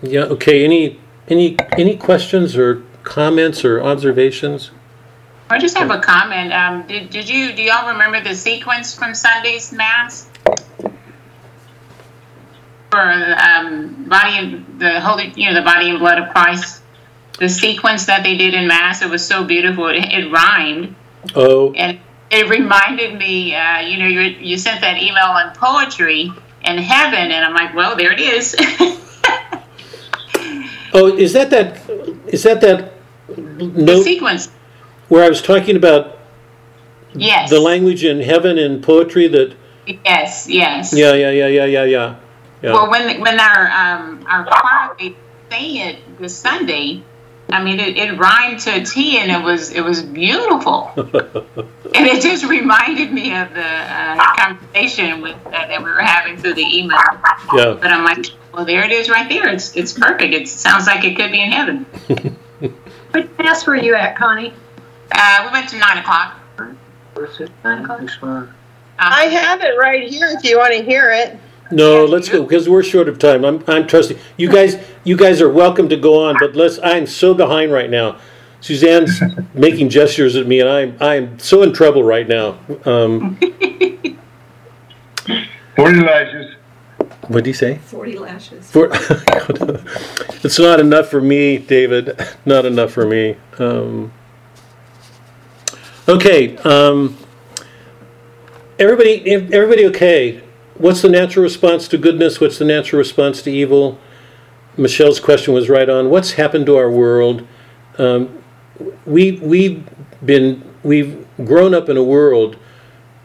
A: Yeah, okay, any, any, any questions or comments or observations?
E: I just have a comment. Um, did, did you, do y'all remember the sequence from Sunday's Mass? For, um, body and, the holy, you know, the body and blood of Christ? The sequence that they did in Mass, it was so beautiful. It, it rhymed.
A: Oh,
E: And it reminded me, uh, you know, you, you sent that email on poetry and heaven, and I'm like, well, there it is. <laughs>
A: oh, is that that, is that that
E: the
A: note
E: sequence,
A: where I was talking about
E: yes.
A: the language in heaven and poetry that,
E: Yes, yes.
A: yeah, yeah, yeah, yeah, yeah, yeah. Yeah.
E: Well, when when our um our choir they sang it this Sunday, I mean it, it rhymed to a T and it was it was beautiful, <laughs> and it just reminded me of the uh, conversation with uh, that we were having through the email.
A: Yeah.
E: But I'm like, well, there it is right there. It's it's perfect. It sounds like it could be in heaven. <laughs>
C: What mass were you at, Connie?
E: Uh, we went to nine o'clock.
C: Nine o'clock?
E: Um,
H: I have it right here if you want to hear it.
A: No, let's go because we're short of time. I'm, I'm trusting you guys. You guys are welcome to go on, but let's. I'm so behind right now. Suzanne's <laughs> making gestures at me, and I'm I'm so in trouble right now. Um,
J: Forty lashes.
A: what do you say?
G: 40 lashes.
A: For <laughs> it's not enough for me, David. Not enough for me. Um, okay. Um, everybody, everybody, okay? What's the natural response to goodness? What's the natural response to evil? Michelle's question was right on. What's happened to our world? Um, we we've been we've grown up in a world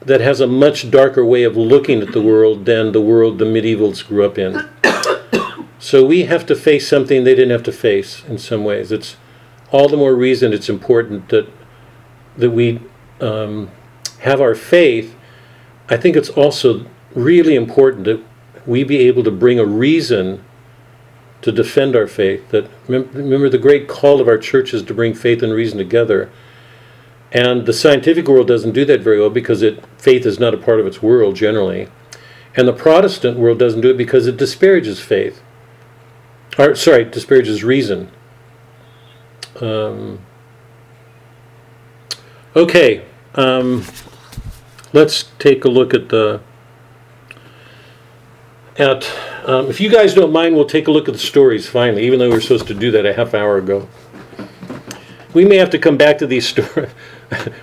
A: that has a much darker way of looking at the world than the world the medievals grew up in. <coughs> So we have to face something they didn't have to face in some ways. It's all the more reason it's important that that we um, have our faith. I think it's also really important that we be able to bring a reason to defend our faith. That remember the great call of our church is to bring faith and reason together. And the scientific world doesn't do that very well because it faith is not a part of its world generally. And the Protestant world doesn't do it because it disparages faith. Or sorry, disparages reason. Um, okay, um, let's take a look at the at. Um, if you guys don't mind, we'll take a look at the stories finally, even though we were supposed to do that a half hour ago. We may have to come back to these <laughs> stories.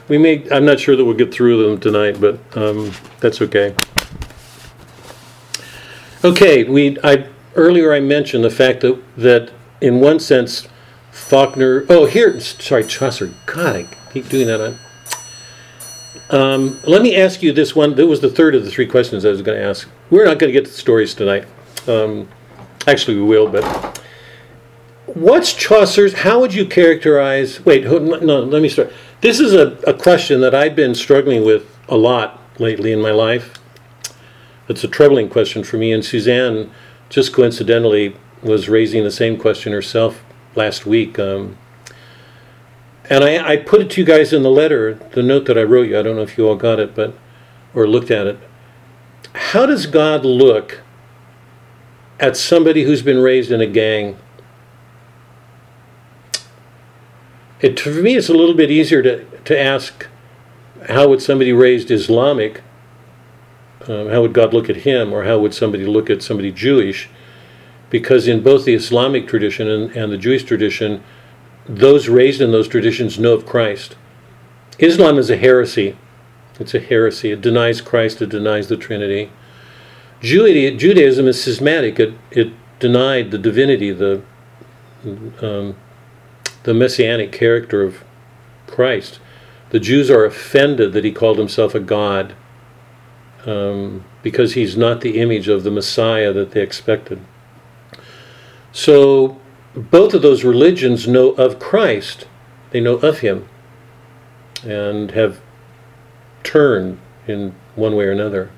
A: we may. I'm not sure that we'll get through them tonight, but um, that's okay. Okay, we. I earlier I mentioned the fact that that in one sense, Faulkner. Oh, here. Sorry, Chaucer. God, I keep doing that. On. Um, let me ask you this one. That was the third of the three questions I was going to ask. We're not going to get to the stories tonight. Um, actually, we will, but what's Chaucer's? How would you characterize? Wait, no. Let me start. This is a, a question that I've been struggling with a lot lately in my life. It's a troubling question for me, and Suzanne, just coincidentally, was raising the same question herself last week. Um, and I, I put it to you guys in the letter, the note that I wrote you. I don't know if you all got it, but or looked at it. How does God look at somebody who's been raised in a gang? It for me, it's a little bit easier to to ask, how would somebody raised Islamic? Um, how would God look at him, or how would somebody look at somebody Jewish? Because in both the Islamic tradition and, and the Jewish tradition, those raised in those traditions know of Christ. Islam is a heresy. It's a heresy. It denies Christ, it denies the Trinity. Judaism, is schismatic. It, it denied the divinity, the, um, the messianic character of Christ. The Jews are offended that he called himself a god um, because he's not the image of the Messiah that they expected. So both of those religions know of Christ, they know of him, and have turned in one way or another.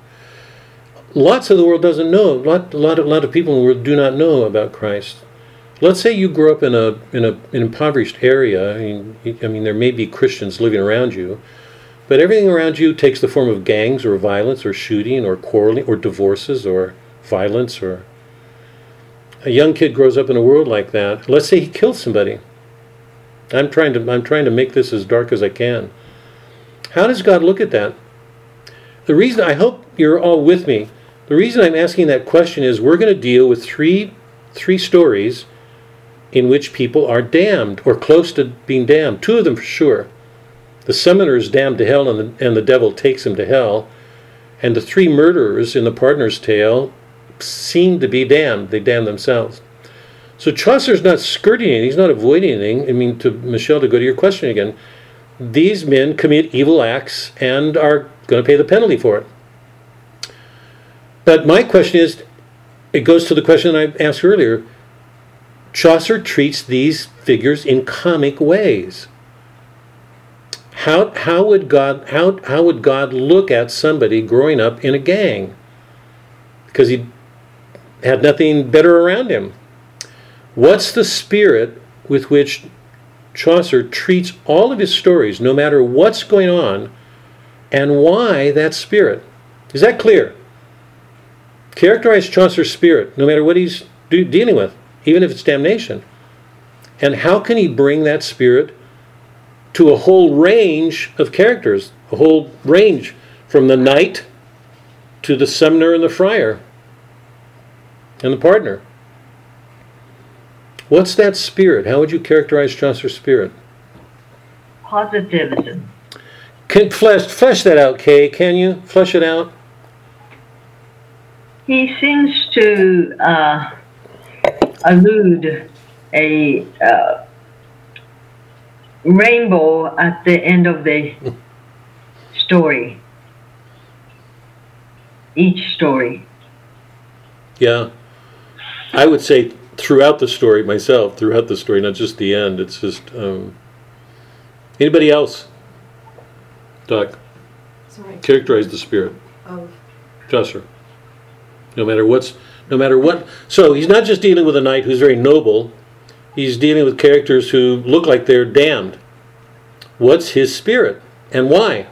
A: lots of the world doesn't know. A lot, a lot, a lot of people in the world do not know about Christ. Let's say you grew up in a in a an impoverished area. I mean, I mean, there may be Christians living around you, but everything around you takes the form of gangs or violence or shooting or quarreling or divorces or violence or a young kid grows up in a world like that. Let's say he kills somebody. I'm trying to I'm trying to make this as dark as I can. How does God look at that? The reason I hope you're all with me. The reason I'm asking that question is we're going to deal with three three stories in which people are damned or close to being damned. Two of them for sure. The summoner is damned to hell and the, and the devil takes him to hell. And the three murderers in the pardoner's tale seem to be damned. They damn themselves. So Chaucer's not skirting anything, he's not avoiding anything. I mean, to Michelle, to go to your question again, these men commit evil acts and are going to pay the penalty for it. But my question is it goes to the question I asked earlier. Chaucer treats these figures in comic ways. How, how would God how, how would God look at somebody growing up in a gang? Because he had nothing better around him. What's the spirit with which Chaucer treats all of his stories, no matter what's going on, and why that spirit? Is that clear? Characterize Chaucer's spirit, no matter what he's do, dealing with, even if it's damnation. And how can he bring that spirit to a whole range of characters, a whole range from the knight to the summoner and the friar and the pardoner? What's that spirit? How would you characterize Chaucer's spirit?
I: Positivism.
A: Can flesh flesh that out, Kay? Can you flesh it out?
I: He seems to uh, allude a uh, rainbow at the end of the story. Each story.
A: Yeah, I would say throughout the story myself, throughout the story, not just the end. It's just um, anybody else. Doc,
G: Sorry.
A: characterize the spirit,
G: Of
A: Chaucer. No matter what's, no matter what. So he's not just dealing with a knight who's very noble. He's dealing with characters who look like they're damned. What's his spirit and why?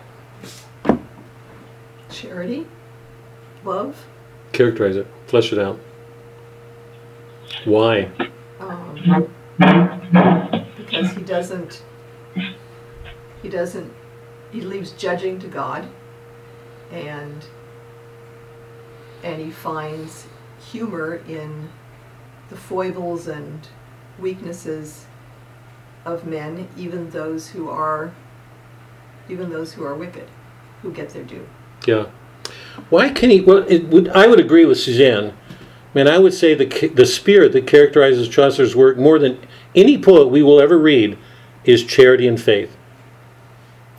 G: charity, love,
A: Characterize it. Flesh it out. Why?
G: um, because he doesn't. He doesn't. He leaves judging to God, and and he finds humor in the foibles and weaknesses of men, even those who are even those who are wicked, who get their due.
A: Yeah. Why can he? Well, it would. I would agree with Suzanne. I mean, I would say the the spirit that characterizes Chaucer's work more than any poet we will ever read is charity and faith.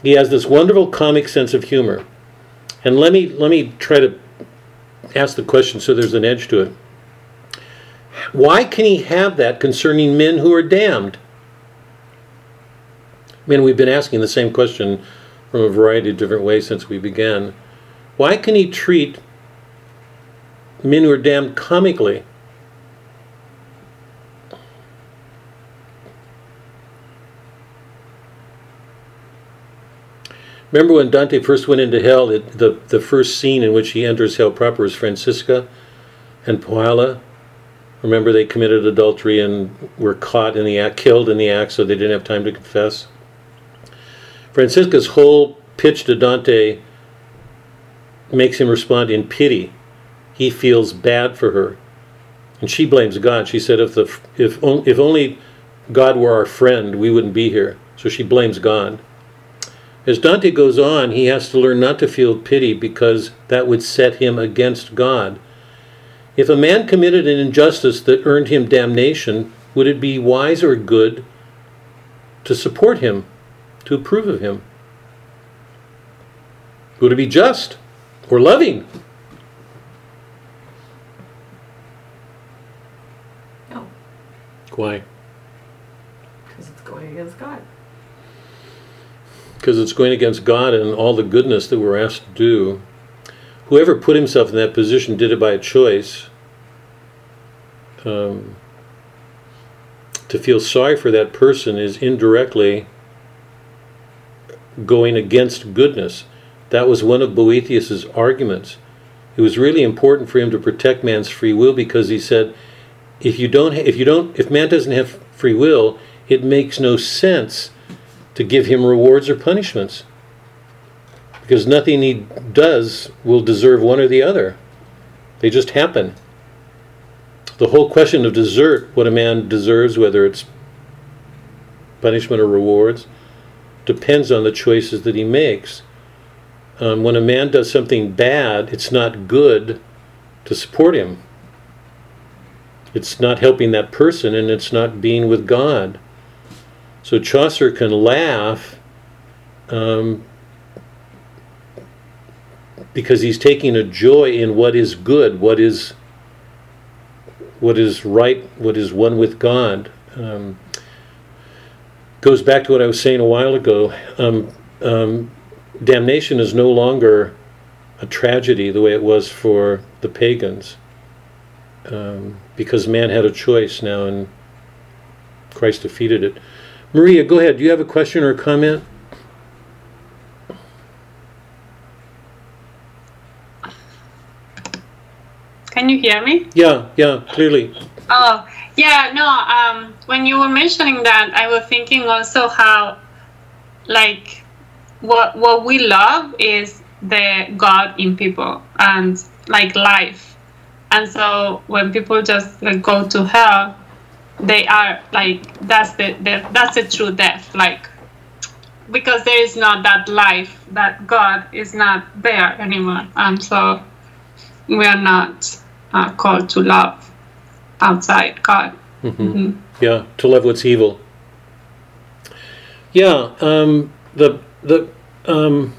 A: He has this wonderful comic sense of humor, and let me let me try to ask the question so there's an edge to it. Why can he have that concerning men who are damned? I mean, we've been asking the same question from a variety of different ways since we began. Why can he treat men who are damned comically? Remember when Dante first went into hell, it, the, the first scene in which he enters hell proper is Francesca and Paolo. Remember they committed adultery and were caught in the act, killed in the act, so they didn't have time to confess. Francesca's whole pitch to Dante makes him respond in pity. He feels bad for her. And she blames God. She said, if, the, if, if only God were our friend, we wouldn't be here. So she blames God. As Dante goes on, he has to learn not to feel pity because that would set him against God. If a man committed an injustice that earned him damnation, would it be wise or good to support him, to approve of him? Would it be just or loving?
G: No,
A: Why?
G: because it's going against God.
A: Because it's going against God and all the goodness that we're asked to do. whoever put himself in that position did it by a choice. Um, to feel sorry for that person is indirectly going against goodness. That was one of Boethius's arguments. It was really important for him to protect man's free will because he said, if you don't, if you don't, if man doesn't have free will, it makes no sense to give him rewards or punishments because nothing he does will deserve one or the other. They just happen. The whole question of desert, what a man deserves, whether it's punishment or rewards, depends on the choices that he makes. Um, when a man does something bad, it's not good to support him. It's not helping that person and it's not being with God. So Chaucer can laugh um, because he's taking a joy in what is good, what is what is right, what is one with God. Um, goes back to what I was saying a while ago. Um, um, damnation is no longer a tragedy the way it was for the pagans, um, because man had a choice now, and Christ defeated it. Maria, go ahead. Do you have a question or a comment?
B: Can you hear me?
A: Yeah, yeah, clearly.
B: Oh, yeah, no, um, when you were mentioning that, I was thinking also how, like, what, what we love is the God in people and, like, life. And so when people just like, go to hell, they are like that's the, the that's the true death like because there is not that life that god is not there anymore. And so we are not uh, called to love outside god.
A: Hmm Yeah, to love what's evil. Yeah, um, the the um,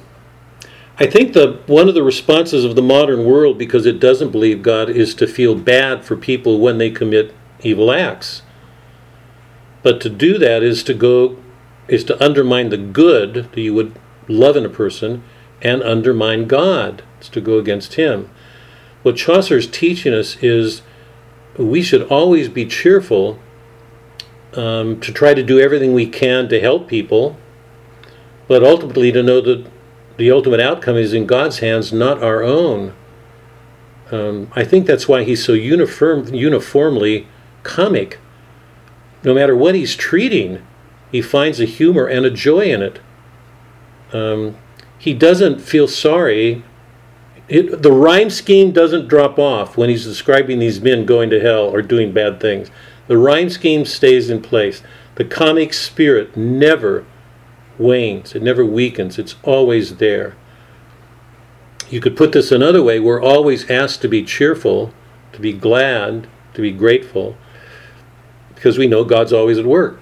A: I think the one of the responses of the modern world, because it doesn't believe God, is to feel bad for people when they commit evil acts. But to do that is to go is to undermine the good that you would love in a person and undermine God. It's to go against him. What Chaucer's teaching us is we should always be cheerful um, to try to do everything we can to help people, but ultimately to know that the ultimate outcome is in God's hands, not our own. Um, I think that's why he's so uniform, uniformly comic. No matter what he's treating, he finds a humor and a joy in it. Um, he doesn't feel sorry. It, the rhyme scheme doesn't drop off when he's describing these men going to hell or doing bad things. The rhyme scheme stays in place. The comic spirit never wanes, it never weakens, it's always there. You could put this another way we're always asked to be cheerful, to be glad, to be grateful, because we know God's always at work.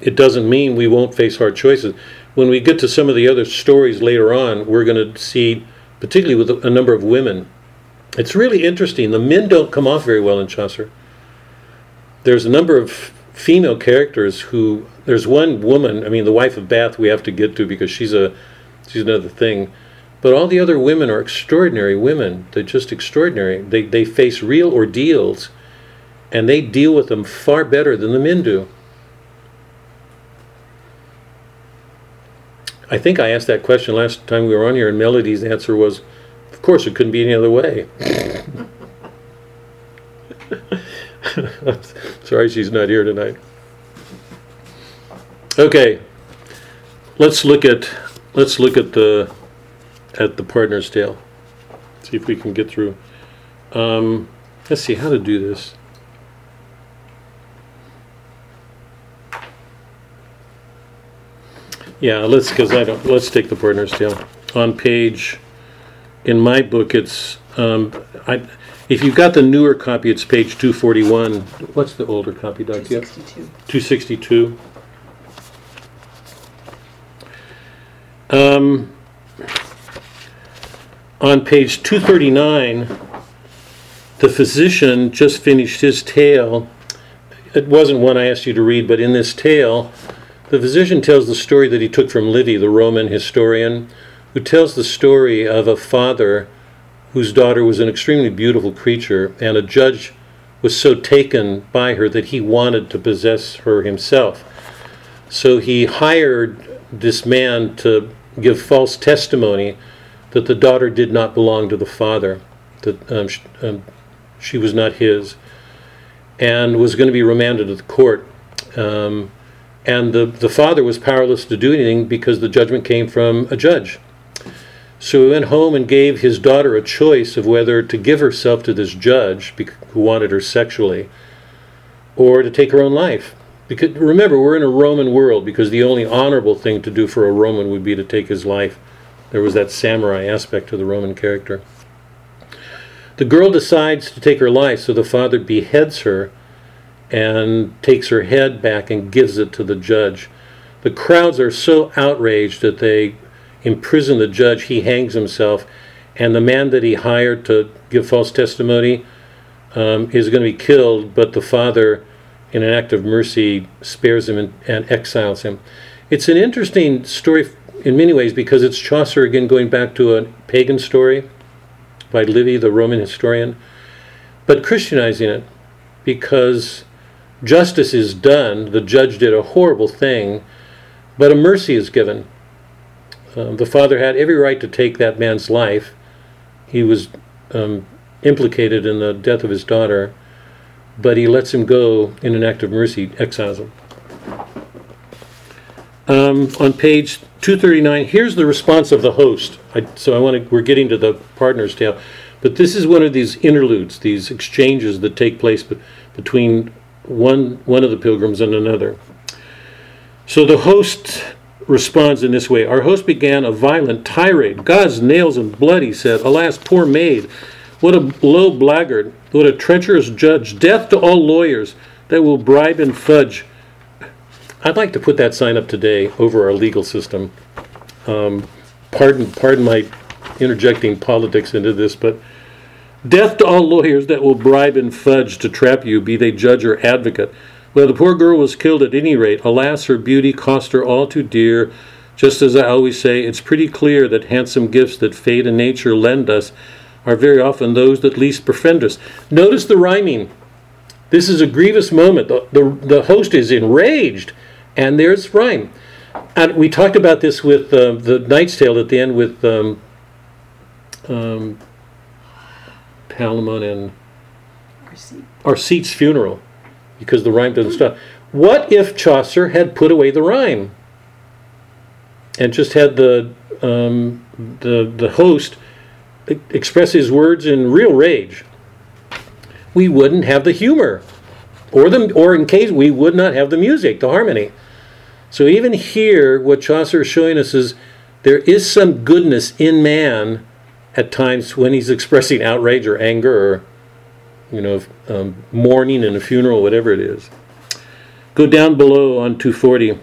A: It doesn't mean we won't face hard choices. When we get to some of the other stories later on, we're going to see, particularly with a number of women, it's really interesting. The men don't come off very well in Chaucer. There's a number of female characters who there's one woman, I mean the wife of Bath we have to get to because she's a she's another thing. But all the other women are extraordinary women. They're just extraordinary. They they face real ordeals and they deal with them far better than the men do. I think I asked that question last time we were on here, and Melody's answer was, of course, it couldn't be any other way. <laughs> <laughs> Sorry she's not here tonight. Okay, let's look at let's look at the at the pardoner's tale. See if we can get through. Um, let's see how to do this. Yeah, let's because I don't. Let's take the pardoner's tale on page. In my book, it's um, I. If you've got the newer copy, it's page two forty one. What's the older copy, Doc? Two sixty two. Two sixty two. Um, on page 239, the physician just finished his tale. It wasn't one I asked you to read, but in this tale, the physician tells the story that he took from Livy, the Roman historian, who tells the story of a father whose daughter was an extremely beautiful creature, and a judge was so taken by her that he wanted to possess her himself. So he hired this man to give false testimony that the daughter did not belong to the father, that um, sh- um, she was not his, and was going to be remanded to the court. Um, and the, the father was powerless to do anything because the judgment came from a judge. So he went home and gave his daughter a choice of whether to give herself to this judge who wanted her sexually or to take her own life. Because remember, we're in a Roman world because the only honorable thing to do for a Roman would be to take his life. There was that samurai aspect to the Roman character. The girl decides to take her life, so the father beheads her and takes her head back and gives it to the judge. The crowds are so outraged that they imprison the judge. He hangs himself, and the man that he hired to give false testimony um, is going to be killed, but the father, in an act of mercy, spares him and, and exiles him. It's an interesting story in many ways because it's Chaucer again going back to a pagan story by Livy, the Roman historian, but Christianizing it because justice is done. The judge did a horrible thing, but a mercy is given. Um, the father had every right to take that man's life. He was um, implicated in the death of his daughter, but he lets him go in an act of mercy, exiles him. Um, on page 239, here's the response of the host. I, so I want to. We're getting to the pardoner's tale, but this is one of these interludes, these exchanges that take place be, between one one of the pilgrims and another. So the host responds in this way Our host began a violent tirade. God's nails and blood, he said. Alas, poor maid. What a low blackguard. What a treacherous judge. Death to all lawyers that will bribe and fudge. I'd like to put that sign up today over our legal system. Um, pardon, pardon my interjecting politics into this, but death to all lawyers that will bribe and fudge to trap you, be they judge or advocate. Well, the poor girl was killed at any rate. Alas, her beauty cost her all too dear. Just as I always say, it's pretty clear that handsome gifts that fate and nature lend us are very often those that least befriend us. Notice the rhyming. This is a grievous moment. The, the, the host is enraged, and there's rhyme. And we talked about this with uh, the Knight's Tale at the end with um, um, Palamon and Arcite's funeral because the rhyme doesn't stop. What if Chaucer had put away the rhyme and just had the um, the the host express his words in real rage? We wouldn't have the humor, or the or in case we would not have the music, the harmony. So even here, what Chaucer is showing us is there is some goodness in man at times when he's expressing outrage or anger or you know, um, mourning and a funeral, whatever it is. Go down below on 240.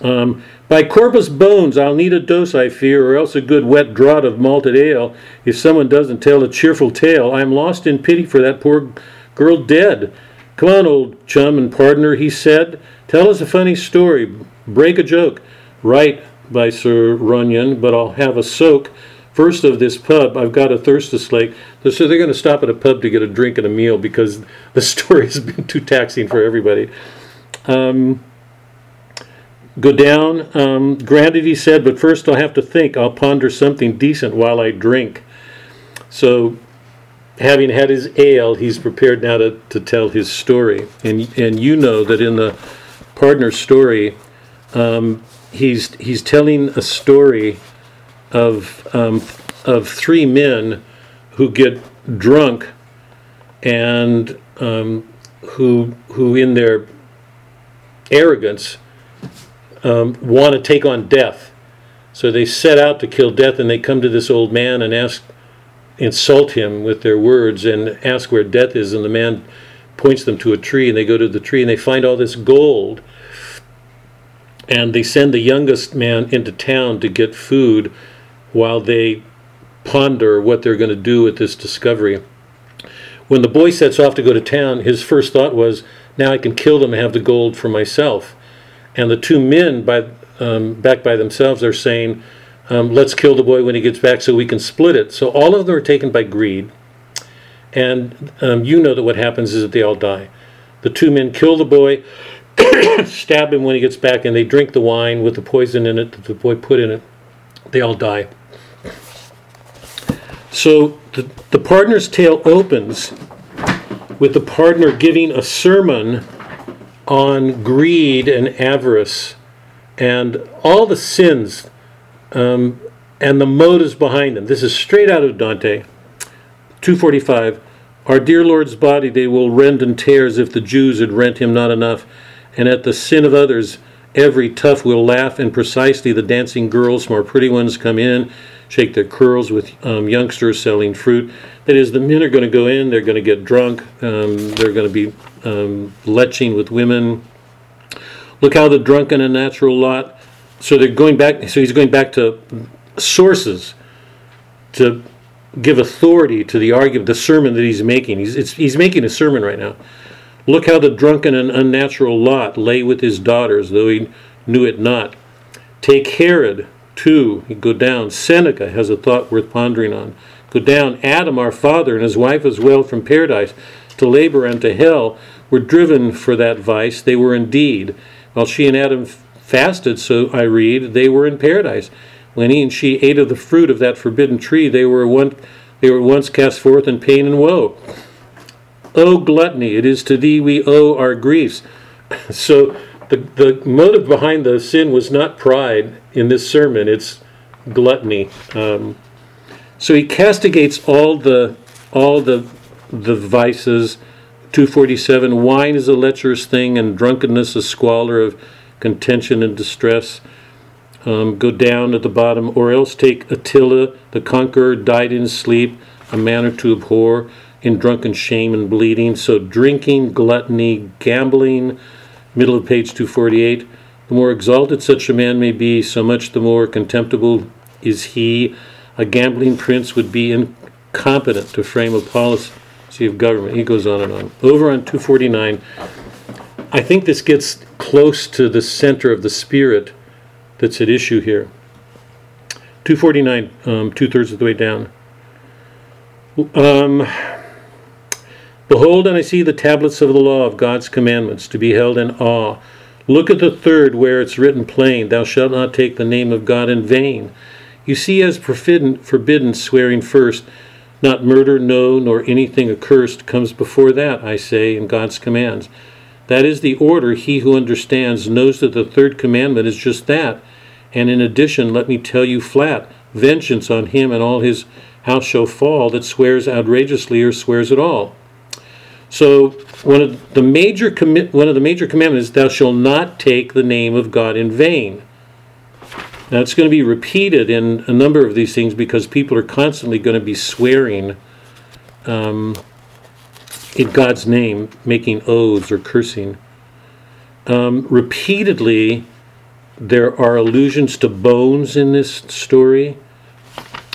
A: Um, by corpus bones, I'll need a dose, I fear, or else a good wet draught of malted ale. If someone doesn't tell a cheerful tale, I'm lost in pity for that poor girl dead. Come on, old chum and pardoner, he said. Tell us a funny story. Break a joke. Right, by Sir Runyon, but I'll have a soak first of this pub, I've got a thirst to slake. So they're going to stop at a pub to get a drink and a meal because <laughs> the story has been too taxing for everybody. Um, go down. Um, granted, he said, but first I'll have to think. I'll ponder something decent while I drink. So, having had his ale, he's prepared now to, to tell his story. And, and you know that in the pardoner story, um, he's, he's telling a story of um, of three men who get drunk and um, who who in their arrogance um, want to take on death. So they set out to kill death, and they come to this old man and ask, insult him with their words, and ask where death is. And the man points them to a tree, and they go to the tree, and they find all this gold. And they send the youngest man into town to get food while they ponder what they're going to do with this discovery. When the boy sets off to go to town, his first thought was, now I can kill them and have the gold for myself. And the two men, by, um, back by themselves, are saying, Um, let's kill the boy when he gets back so we can split it. So all of them are taken by greed. And um, you know that what happens is that they all die. The two men kill the boy, <coughs> stab him when he gets back, and they drink the wine with the poison in it that the boy put in it. They all die. So the, the pardoner's tale opens with the pardoner giving a sermon on greed and avarice and all the sins um, and the motives behind them. This is straight out of Dante. 245. Our dear Lord's body they will rend and tear as if the Jews had rent him not enough, and at the sin of others every tough will laugh, and precisely the dancing girls, more pretty ones, come in, shake their curls with um, youngsters selling fruit. That is, the men are going to go in, they're going to get drunk, um, they're going to be um, leching with women. Look how the drunken and natural lot. So they're going back. So he's going back to sources to give authority to the argument, the sermon that he's making. He's he's making a sermon right now. Look how the drunken and unnatural Lot lay with his daughters, though he knew it not. Take Herod too. He go down. Seneca has a thought worth pondering on. Go down. Adam, our father, and his wife as well from paradise to labor and to hell were driven for that vice. They were indeed. While she and Adam fasted, so I read, they were in paradise. When he and she ate of the fruit of that forbidden tree, they were one, they were once cast forth in pain and woe. O gluttony, it is to thee we owe our griefs. <laughs> So the, the motive behind the sin was not pride in this sermon, it's gluttony. Um, so he castigates all the all the the vices. 247 Wine is a lecherous thing, and drunkenness a squalor of contention and distress. Um, go down at the bottom, or else take Attila, the conqueror, died in sleep, a manner to abhor, in drunken shame and bleeding. So, drinking, gluttony, gambling, middle of page 248. The more exalted such a man may be, so much the more contemptible is he. A gambling prince would be incompetent to frame a policy of government. He goes on and on. Over on 249, I think this gets close to the center of the spirit that's at issue here. 249, um, two thirds of the way down. Um, Behold, and I see the tablets of the law of God's commandments to be held in awe. Look at the third, where it's written plain, Thou shalt not take the name of God in vain. You see, as forbidden, forbidden swearing first, not murder, no, nor anything accursed comes before that, I say, in God's commands. That is the order. He who understands knows that the third commandment is just that. And in addition, let me tell you flat vengeance on him and all his house shall fall that swears outrageously or swears at all. So one of the major commi- one of the major commandments is thou shalt not take the name of God in vain. Now it's going to be repeated in a number of these things because people are constantly going to be swearing um, in God's name, making oaths or cursing. Um, repeatedly, there are allusions to bones in this story.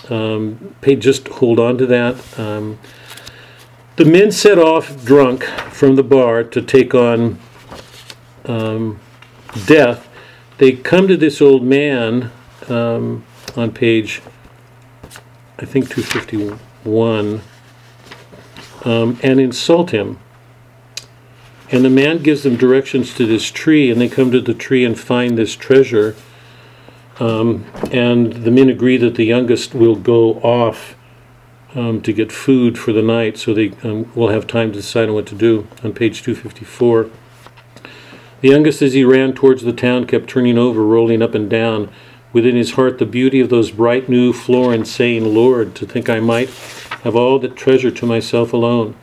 A: Um, just hold on to that. Um, the men set off drunk from the bar to take on um, death. They come to this old man um, on page, I think, 251, um, and insult him. And the man gives them directions to this tree, and they come to the tree and find this treasure. Um, and the men agree that the youngest will go off um, to get food for the night, so they um, will have time to decide on what to do. On page 254. The youngest, as he ran towards the town, kept turning over, rolling up and down. Within his heart, the beauty of those bright new florins, saying, Lord, to think I might have all that treasure to myself alone.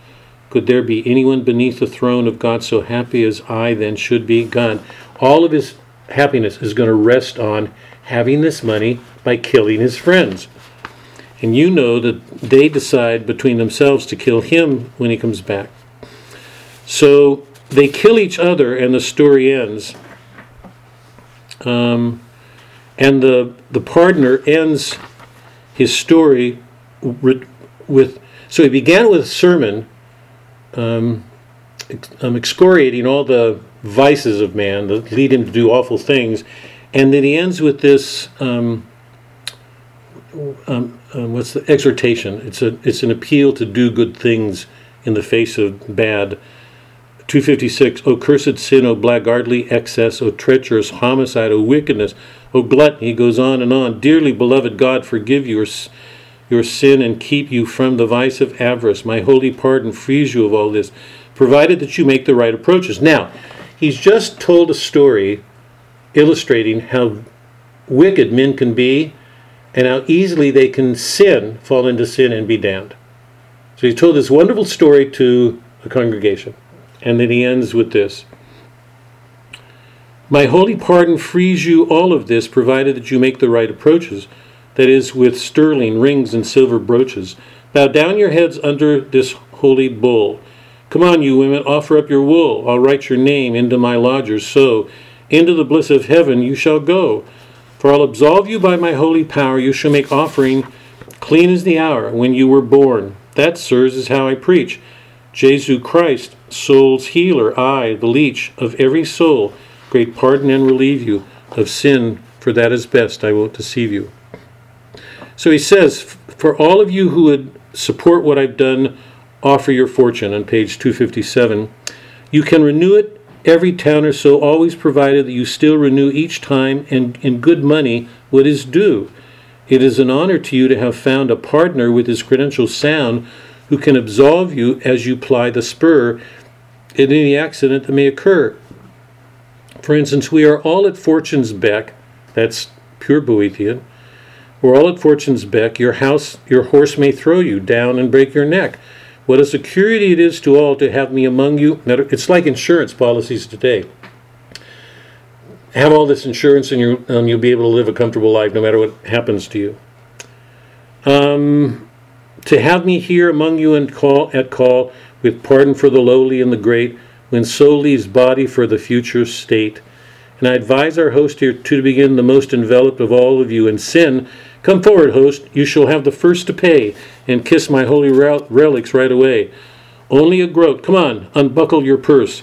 A: Could there be anyone beneath the throne of God so happy as I then should be? God, all of his happiness is going to rest on having this money by killing his friends. And you know that they decide between themselves to kill him when he comes back. So they kill each other, and the story ends. Um, and the the pardoner ends his story with. So he began with a sermon, um, um, excoriating all the vices of man that lead him to do awful things, and then he ends with this um, um, what's the exhortation? It's a it's an appeal to do good things in the face of bad. Two fifty-six. 256, O cursed sin, O blackguardly excess, O treacherous homicide, O wickedness, O gluttony. He goes on and on. Dearly beloved God, forgive your, your sin and keep you from the vice of avarice. My holy pardon frees you of all this, provided that you make the right approaches. Now, he's just told a story illustrating how wicked men can be and how easily they can sin, fall into sin, and be damned. So he told this wonderful story to the congregation. And then he ends with this My holy pardon frees you all of this, provided that you make the right approaches, that is, with sterling rings and silver brooches. Bow down your heads under this holy bull. Come on, you women, offer up your wool. I'll write your name into my lodgers, so into the bliss of heaven you shall go. For I'll absolve you by my holy power. You shall make offering clean as the hour when you were born. That, sirs, is how I preach. Jesu Christ, soul's healer, I, the leech of every soul, great pardon and relieve you of sin, for that is best, I won't deceive you. So he says, for all of you who would support what I've done, offer your fortune on page 257. You can renew it every town or so, always provided that you still renew each time and in good money what is due. It is an honor to you to have found a pardoner with his credentials sound who can absolve you as you ply the spur in any accident that may occur. For instance, we are all at fortune's beck, that's pure Boethian. We're all at fortune's beck. Your house, your horse may throw you down and break your neck. What a security it is to all to have me among you. It's like insurance policies today. Have all this insurance and, you and you'll be able to live a comfortable life no matter what happens to you. Um, to have me here among you and call at call with pardon for the lowly and the great, when soul leaves body for the future state. And I advise our host here to begin the most enveloped of all of you in sin. Come forward, host, you shall have the first to pay, and kiss my holy rel- relics right away. Only a groat, come on, unbuckle your purse.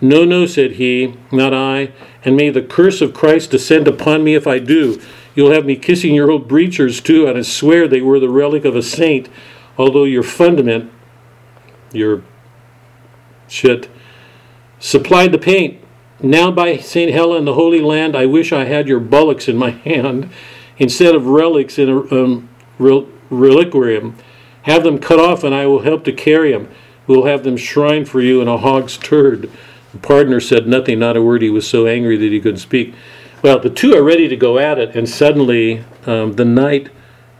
A: No, no, said he, not I, and may the curse of Christ descend upon me if I do. You'll have me kissing your old breechers too, and I swear they were the relic of a saint, although your fundament, your shit, supplied the paint. Now, by St. Helen, the Holy Land, I wish I had your bullocks in my <laughs> hand instead of relics in a um, rel- reliquarium. Have them cut off, and I will help to carry them. We'll have them shrined for you in a hog's turd. The pardoner said nothing, not a word. He was so angry that he couldn't speak. Well, the two are ready to go at it, and suddenly um, the knight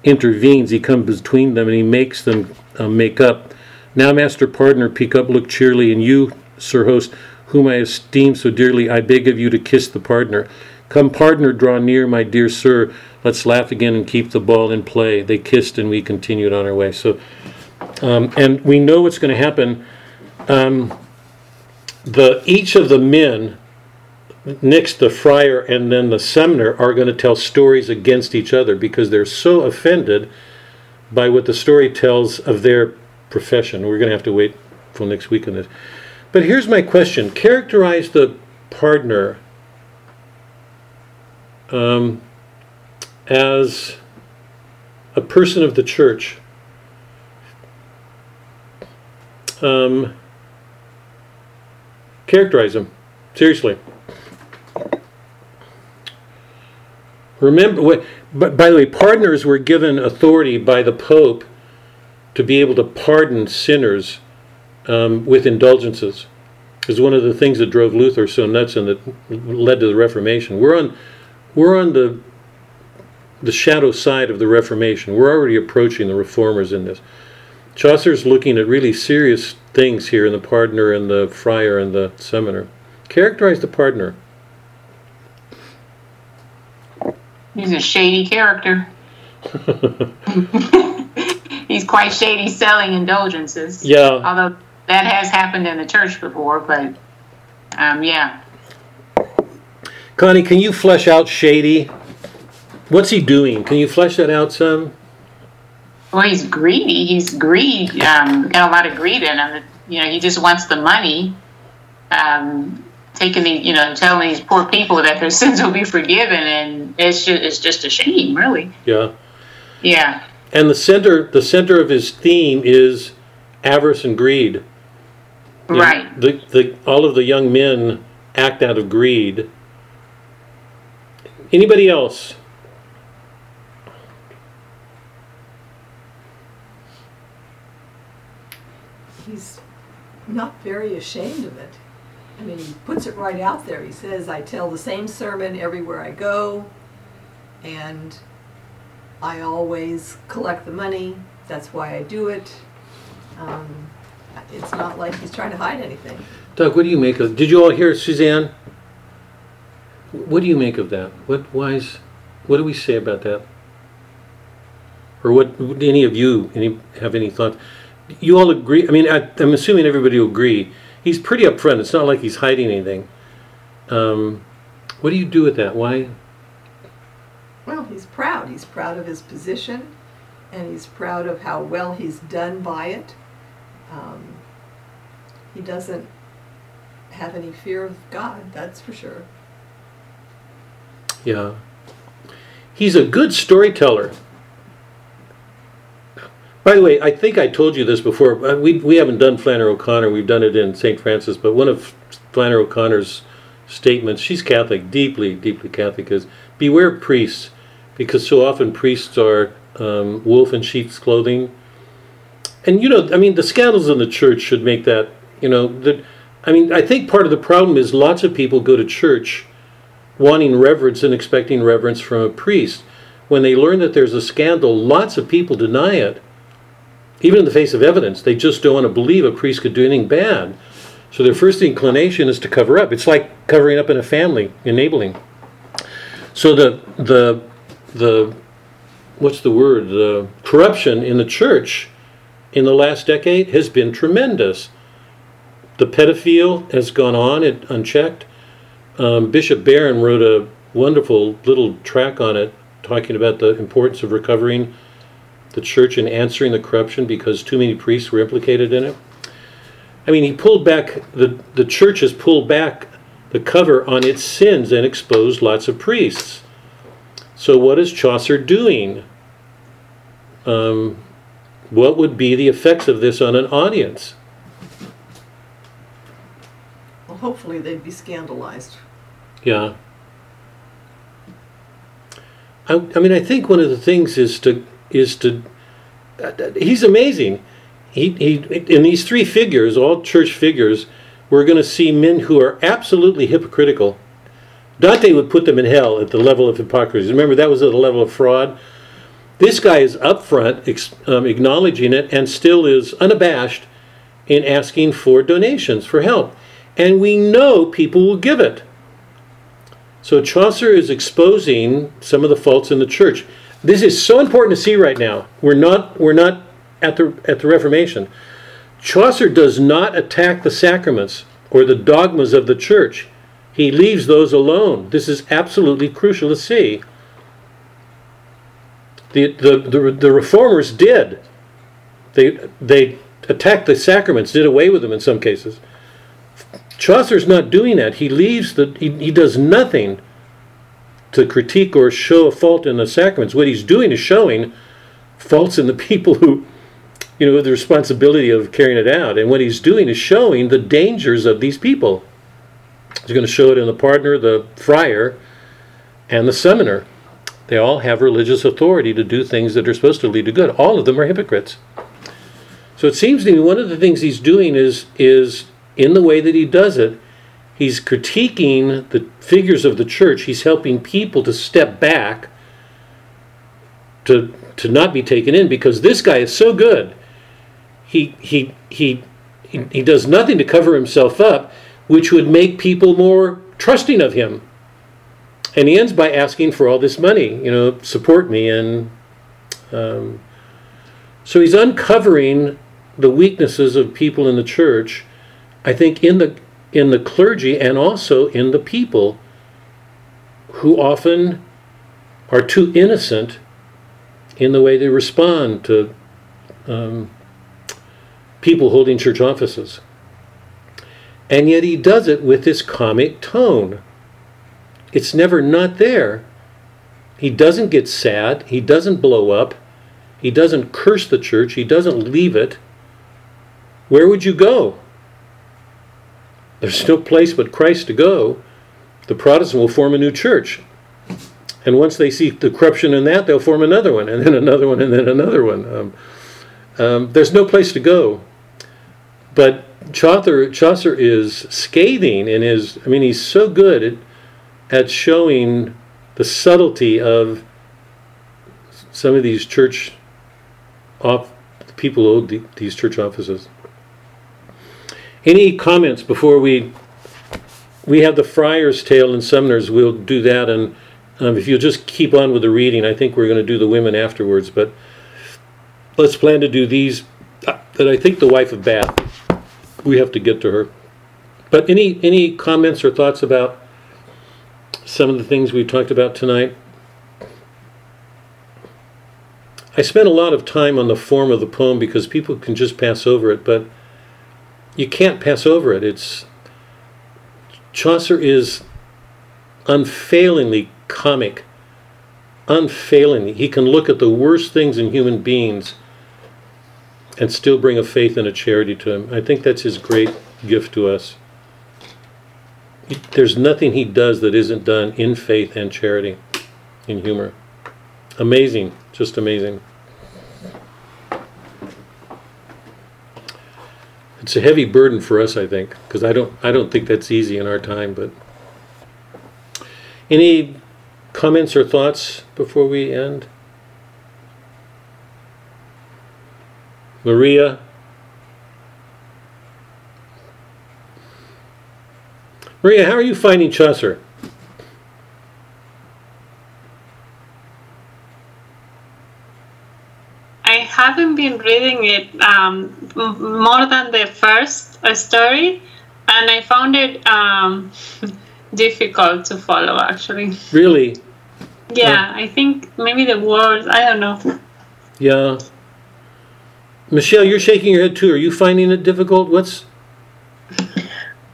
A: intervenes. He comes between them and he makes them uh, make up. Now, master pardoner, peek up, look cheerily, and you, sir host, whom I esteem so dearly, I beg of you to kiss the pardoner. Come, pardoner, draw near, my dear sir. Let's laugh again and keep the ball in play. They kissed, and we continued on our way. So, um, and we know what's going to happen. Um, the each of the men Nix, the friar, and then the Summoner are going to tell stories against each other because they're so offended by what the story tells of their profession. We're going to have to wait till next week on this. But here's my question Characterize the pardoner um, as a person of the church. Um, characterize him. Seriously. Remember, but by the way, pardoners were given authority by the Pope to be able to pardon sinners um, with indulgences. Is one of the things that drove Luther so nuts and that led to the Reformation. We're on, we're on the the shadow side of the Reformation. We're already approaching the reformers in this. Chaucer's looking at really serious things here in the pardoner and the friar and the summoner. Characterize the pardoner.
E: He's a shady character. <laughs> He's quite shady selling indulgences.
A: Yeah.
E: Although that has happened in the church before, but um, yeah.
A: Connie, can you flesh out shady? What's he doing? Can you flesh that out some?
E: Well, he's greedy. He's greed. Um, got a lot of greed in him. You know, he just wants the money. Um, taking the, you know, telling these poor people that their <laughs> sins will be forgiven, and it's just, it's just a shame, really.
A: Yeah.
E: Yeah.
A: And the center, the center of his theme is avarice and greed. You know,
E: Right.
A: The, the, all of the young men act out of greed. Anybody else?
G: He's not very ashamed of it. I mean, he puts it right out there. He says, I tell the same sermon everywhere I go, and I always collect the money. That's why I do it. Um, it's not like he's trying to hide anything.
A: Doug, what do you make of? Did you all hear Suzanne? What do you make of that? What why is? What do we say about that? Or what? Any of you any have any thoughts? You all agree? I mean, I, I'm assuming everybody will agree. He's pretty upfront. It's not like he's hiding anything. Um, what do you do with that? Why?
G: Well, he's proud. He's proud of his position, and he's proud of how well he's done by it. Um, he doesn't have any fear of God, that's for sure.
A: Yeah. He's a good storyteller. By the way, I think I told you this before. We, we haven't done Flannery O'Connor, we've done it in St. Francis, but one of Flannery O'Connor's statements, she's Catholic, deeply, deeply Catholic, is beware priests, because so often priests are um, wolf in sheep's clothing. And, you know, I mean, the scandals in the church should make that, you know, that, I mean, I think part of the problem is lots of people go to church wanting reverence and expecting reverence from a priest. When they learn that there's a scandal, lots of people deny it, even in the face of evidence. They just don't want to believe a priest could do anything bad. So their first inclination is to cover up. It's like covering up in a family, enabling. So the the the what's the word? The corruption in the church in the last decade has been tremendous. The pedophile has gone on it unchecked. Um, Bishop Barron wrote a wonderful little track on it, talking about the importance of recovering the church and answering the corruption because too many priests were implicated in it. I mean, he pulled back, the, the church has pulled back the cover on its sins and exposed lots of priests. So, what is Chaucer doing? Um, what would be the effects of this on an audience?
G: Well, hopefully they'd be scandalized.
A: Yeah. I, I mean, I think one of the things is to is to. Uh, he's amazing. He, he in these three figures, all church figures, we're going to see men who are absolutely hypocritical. Dante would put them in hell at the level of hypocrisy. Remember, that was at the level of fraud. This guy is upfront, ex, um, acknowledging it, and still is unabashed in asking for donations for help. And we know people will give it. So Chaucer is exposing some of the faults in the church. This is so important to see right now. We're not we're not at the at the Reformation. Chaucer does not attack the sacraments or the dogmas of the church. He leaves those alone. This is absolutely crucial to see. The the the, the reformers did. They they attacked the sacraments, did away with them in some cases. Chaucer's not doing that. He leaves the he, he does nothing to critique or show a fault in the sacraments. What he's doing is showing faults in the <laughs> people who, you know, the responsibility of carrying it out. And what he's doing is showing the dangers of these people. He's going to show it in the pardoner, the friar, and the summoner. They all have religious authority to do things that are supposed to lead to good. All of them are hypocrites. So it seems to me one of the things he's doing is is in the way that he does it, he's critiquing the figures of the church. He's helping people to step back to to not be taken in because this guy is so good. He he he he, he does nothing to cover himself up, which would make people more trusting of him. And he ends by asking for all this money, you know, support me, and um, so he's uncovering the weaknesses of people in the church. I think in the in the clergy and also in the people who often are too innocent in the way they respond to um, people holding church offices. And yet he does it with this comic tone. It's never not there. He doesn't get sad, he doesn't blow up. He doesn't curse the church. He doesn't leave it. Where would you go? There's no place but Christ to go. The Protestant will form a new church. And once they see the corruption in that, they'll form another one, and then another one, and then another one. Um, um, there's no place to go. But Chaucer, Chaucer is scathing in his, I mean, he's so good at, at showing the subtlety of some of these church off people who hold the, these church offices. Any comments before we we have the Friar's Tale and Summoner's? We'll do that, and um, if you'll just keep on with the reading, I think we're going to do the women afterwards. But let's plan to do these. Uh, I think the wife of Bath. We have to get to her. But any any comments or thoughts about some of the things we've talked about tonight? I spent a lot of time on the form of the poem because people can just pass over it, but you can't pass over it. It's Chaucer is unfailingly comic, unfailingly. He can look at the worst things in human beings and still bring a faith and a charity to him. I think that's his great gift to us. There's nothing he does that isn't done in faith and charity, in humor. Amazing, just amazing. It's a heavy burden for us, I think, because I don't, I don't think that's easy in our time. But any comments or thoughts before we end? Maria. Maria, how are you finding Chaucer?
B: I haven't been reading it um, more than the first uh, story, and I found it um, difficult to follow. Actually,
A: Really?
B: yeah, I think maybe the words. I don't know.
A: Yeah. Michelle, you're shaking your head too. Are you finding it difficult? What's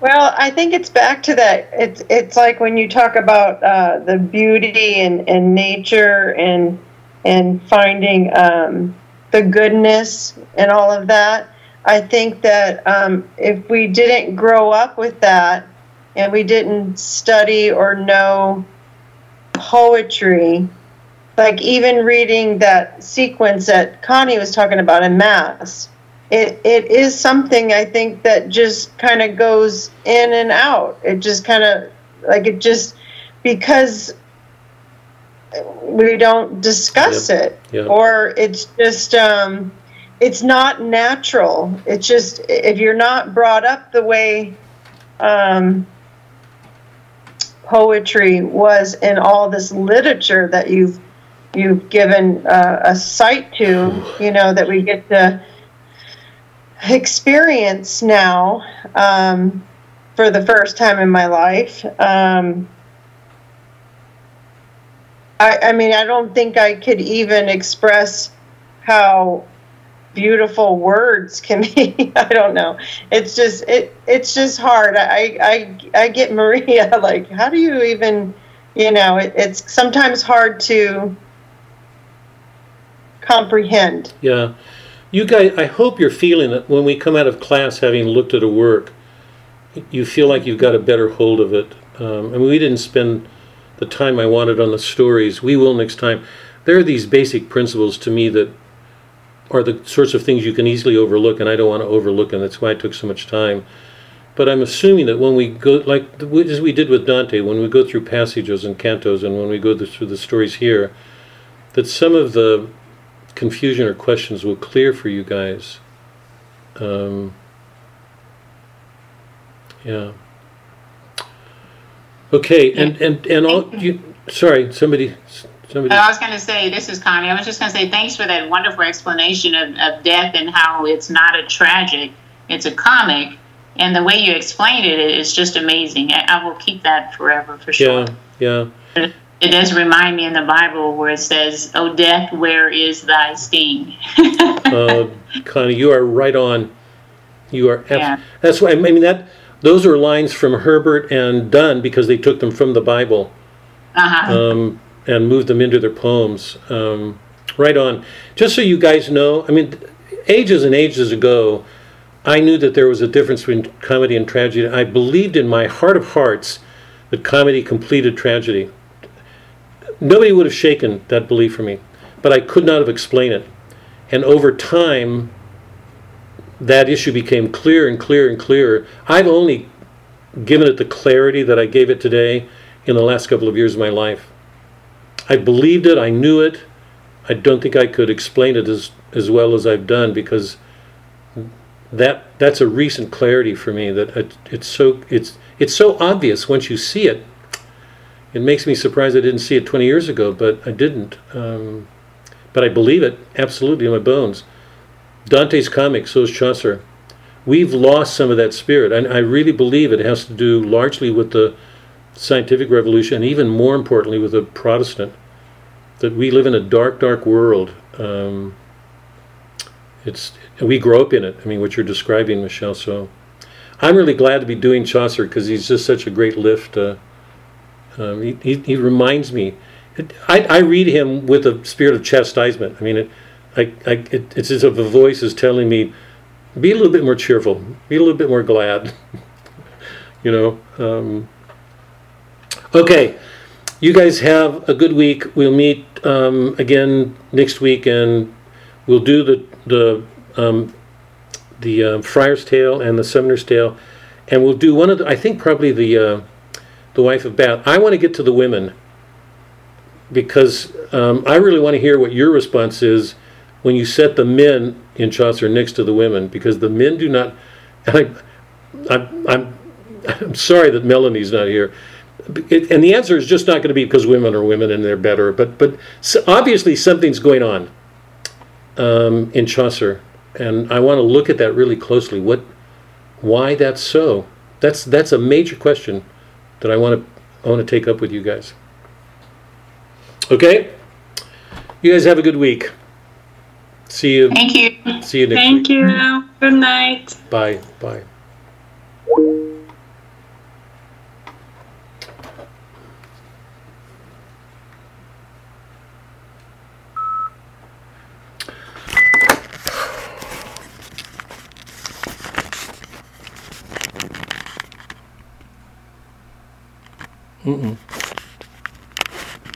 H: Well, I think it's back to that. It's it's like when you talk about uh, the beauty and, and nature and and finding um, the goodness and all of that. I think that um, if we didn't grow up with that and we didn't study or know poetry, like even reading that sequence that Connie was talking about in Mass, it, it is something I think that just kind of goes in and out. It just kind of like it just because we don't discuss it
A: yeah.
H: or it's just um, it's not natural. It's just if you're not brought up the way um, poetry was in all this literature that you've you've given uh, a sight to, <sighs> you know, that we get to experience now um, for the first time in my life. Um, I, I mean, I don't think I could even express how beautiful words can <laughs> be. I don't know. It's just it. It's just hard. I I I get Maria <laughs> like, how do you even, you know? It, it's sometimes hard to comprehend.
A: Yeah. You guys, I hope you're feeling that when we come out of class having looked at a work, you feel like you've got a better hold of it. Um, I mean, we didn't spend the time I wanted on the stories. We will next time. There are these basic principles to me that are the sorts of things you can easily overlook, and I don't want to overlook them. That's why it took so much time. But I'm assuming that when we go, like as we did with Dante, when we go through passages and cantos, and when we go through the stories here, that some of the confusion or questions will clear for you guys. Um, yeah. Okay, and and and all you. Sorry, somebody, somebody.
E: I was going to say, this is Connie. I was just going to say, thanks for that wonderful explanation of, of death and how it's not a tragic, it's a comic. And the way you explained it is just amazing. I, I will keep that forever for sure.
A: Yeah, yeah.
E: It does remind me in the Bible where it says, "O death, where is thy sting?"
A: uh, <laughs> Connie, you are right on. You are. Abs-
E: Yeah.
A: That's why I mean that. Those are lines from Herbert and Donne because they took them from the Bible
E: Uh huh.
A: um, and moved them into their poems. Um, Right on. Just so you guys know, I mean, ages and ages ago, I knew that there was a difference between comedy and tragedy. I believed in my heart of hearts that comedy completed tragedy. Nobody would have shaken that belief from me, but I could not have explained it. And over time, that issue became clearer and clearer and clearer. I've only given it the clarity that I gave it today in the last couple of years of my life. I believed it, I knew it. I don't think I could explain it as, as well as I've done because that that's a recent clarity for me that it, it's so it's it's so obvious once you see it. It makes me surprised I didn't see it 20 years ago, but I didn't. Um, but I believe it absolutely in my bones. Dante's comic, so is Chaucer. We've lost some of that spirit, and I really believe it has to do largely with the scientific revolution, and even more importantly with the Protestant. That we live in a dark, dark world. Um, it's we grow up in it. I mean, what you're describing, Michelle. So, I'm really glad to be doing Chaucer because he's just such a great lift. Uh, um, he, he, he reminds me. I, I read him with a spirit of chastisement. I mean, it, I, I, it, it's as if a voice is telling me, be a little bit more cheerful, be a little bit more glad. <laughs> you know. Um, okay, you guys have a good week. We'll meet um, again next week, and we'll do the the um, the uh, Friar's Tale and the Summoner's Tale, and we'll do one of the. I think probably the uh, the Wife of Bath. I want to get to the women because um, I really want to hear what your response is when you set the men in Chaucer next to the women, because the men do not. I, I'm, I'm, I'm sorry that Melanie's not here. It, and the answer is just not going to be because women are women and they're better, but but so obviously something's going on um, in Chaucer, and I want to look at that really closely. What, why that's so? That's that's a major question that I want to I want to take up with you guys. Okay, you guys have a good week. See you.
E: Thank you.
A: See you next
B: Thank
A: week.
B: you. Good night.
A: Bye. Bye. Mm-mm.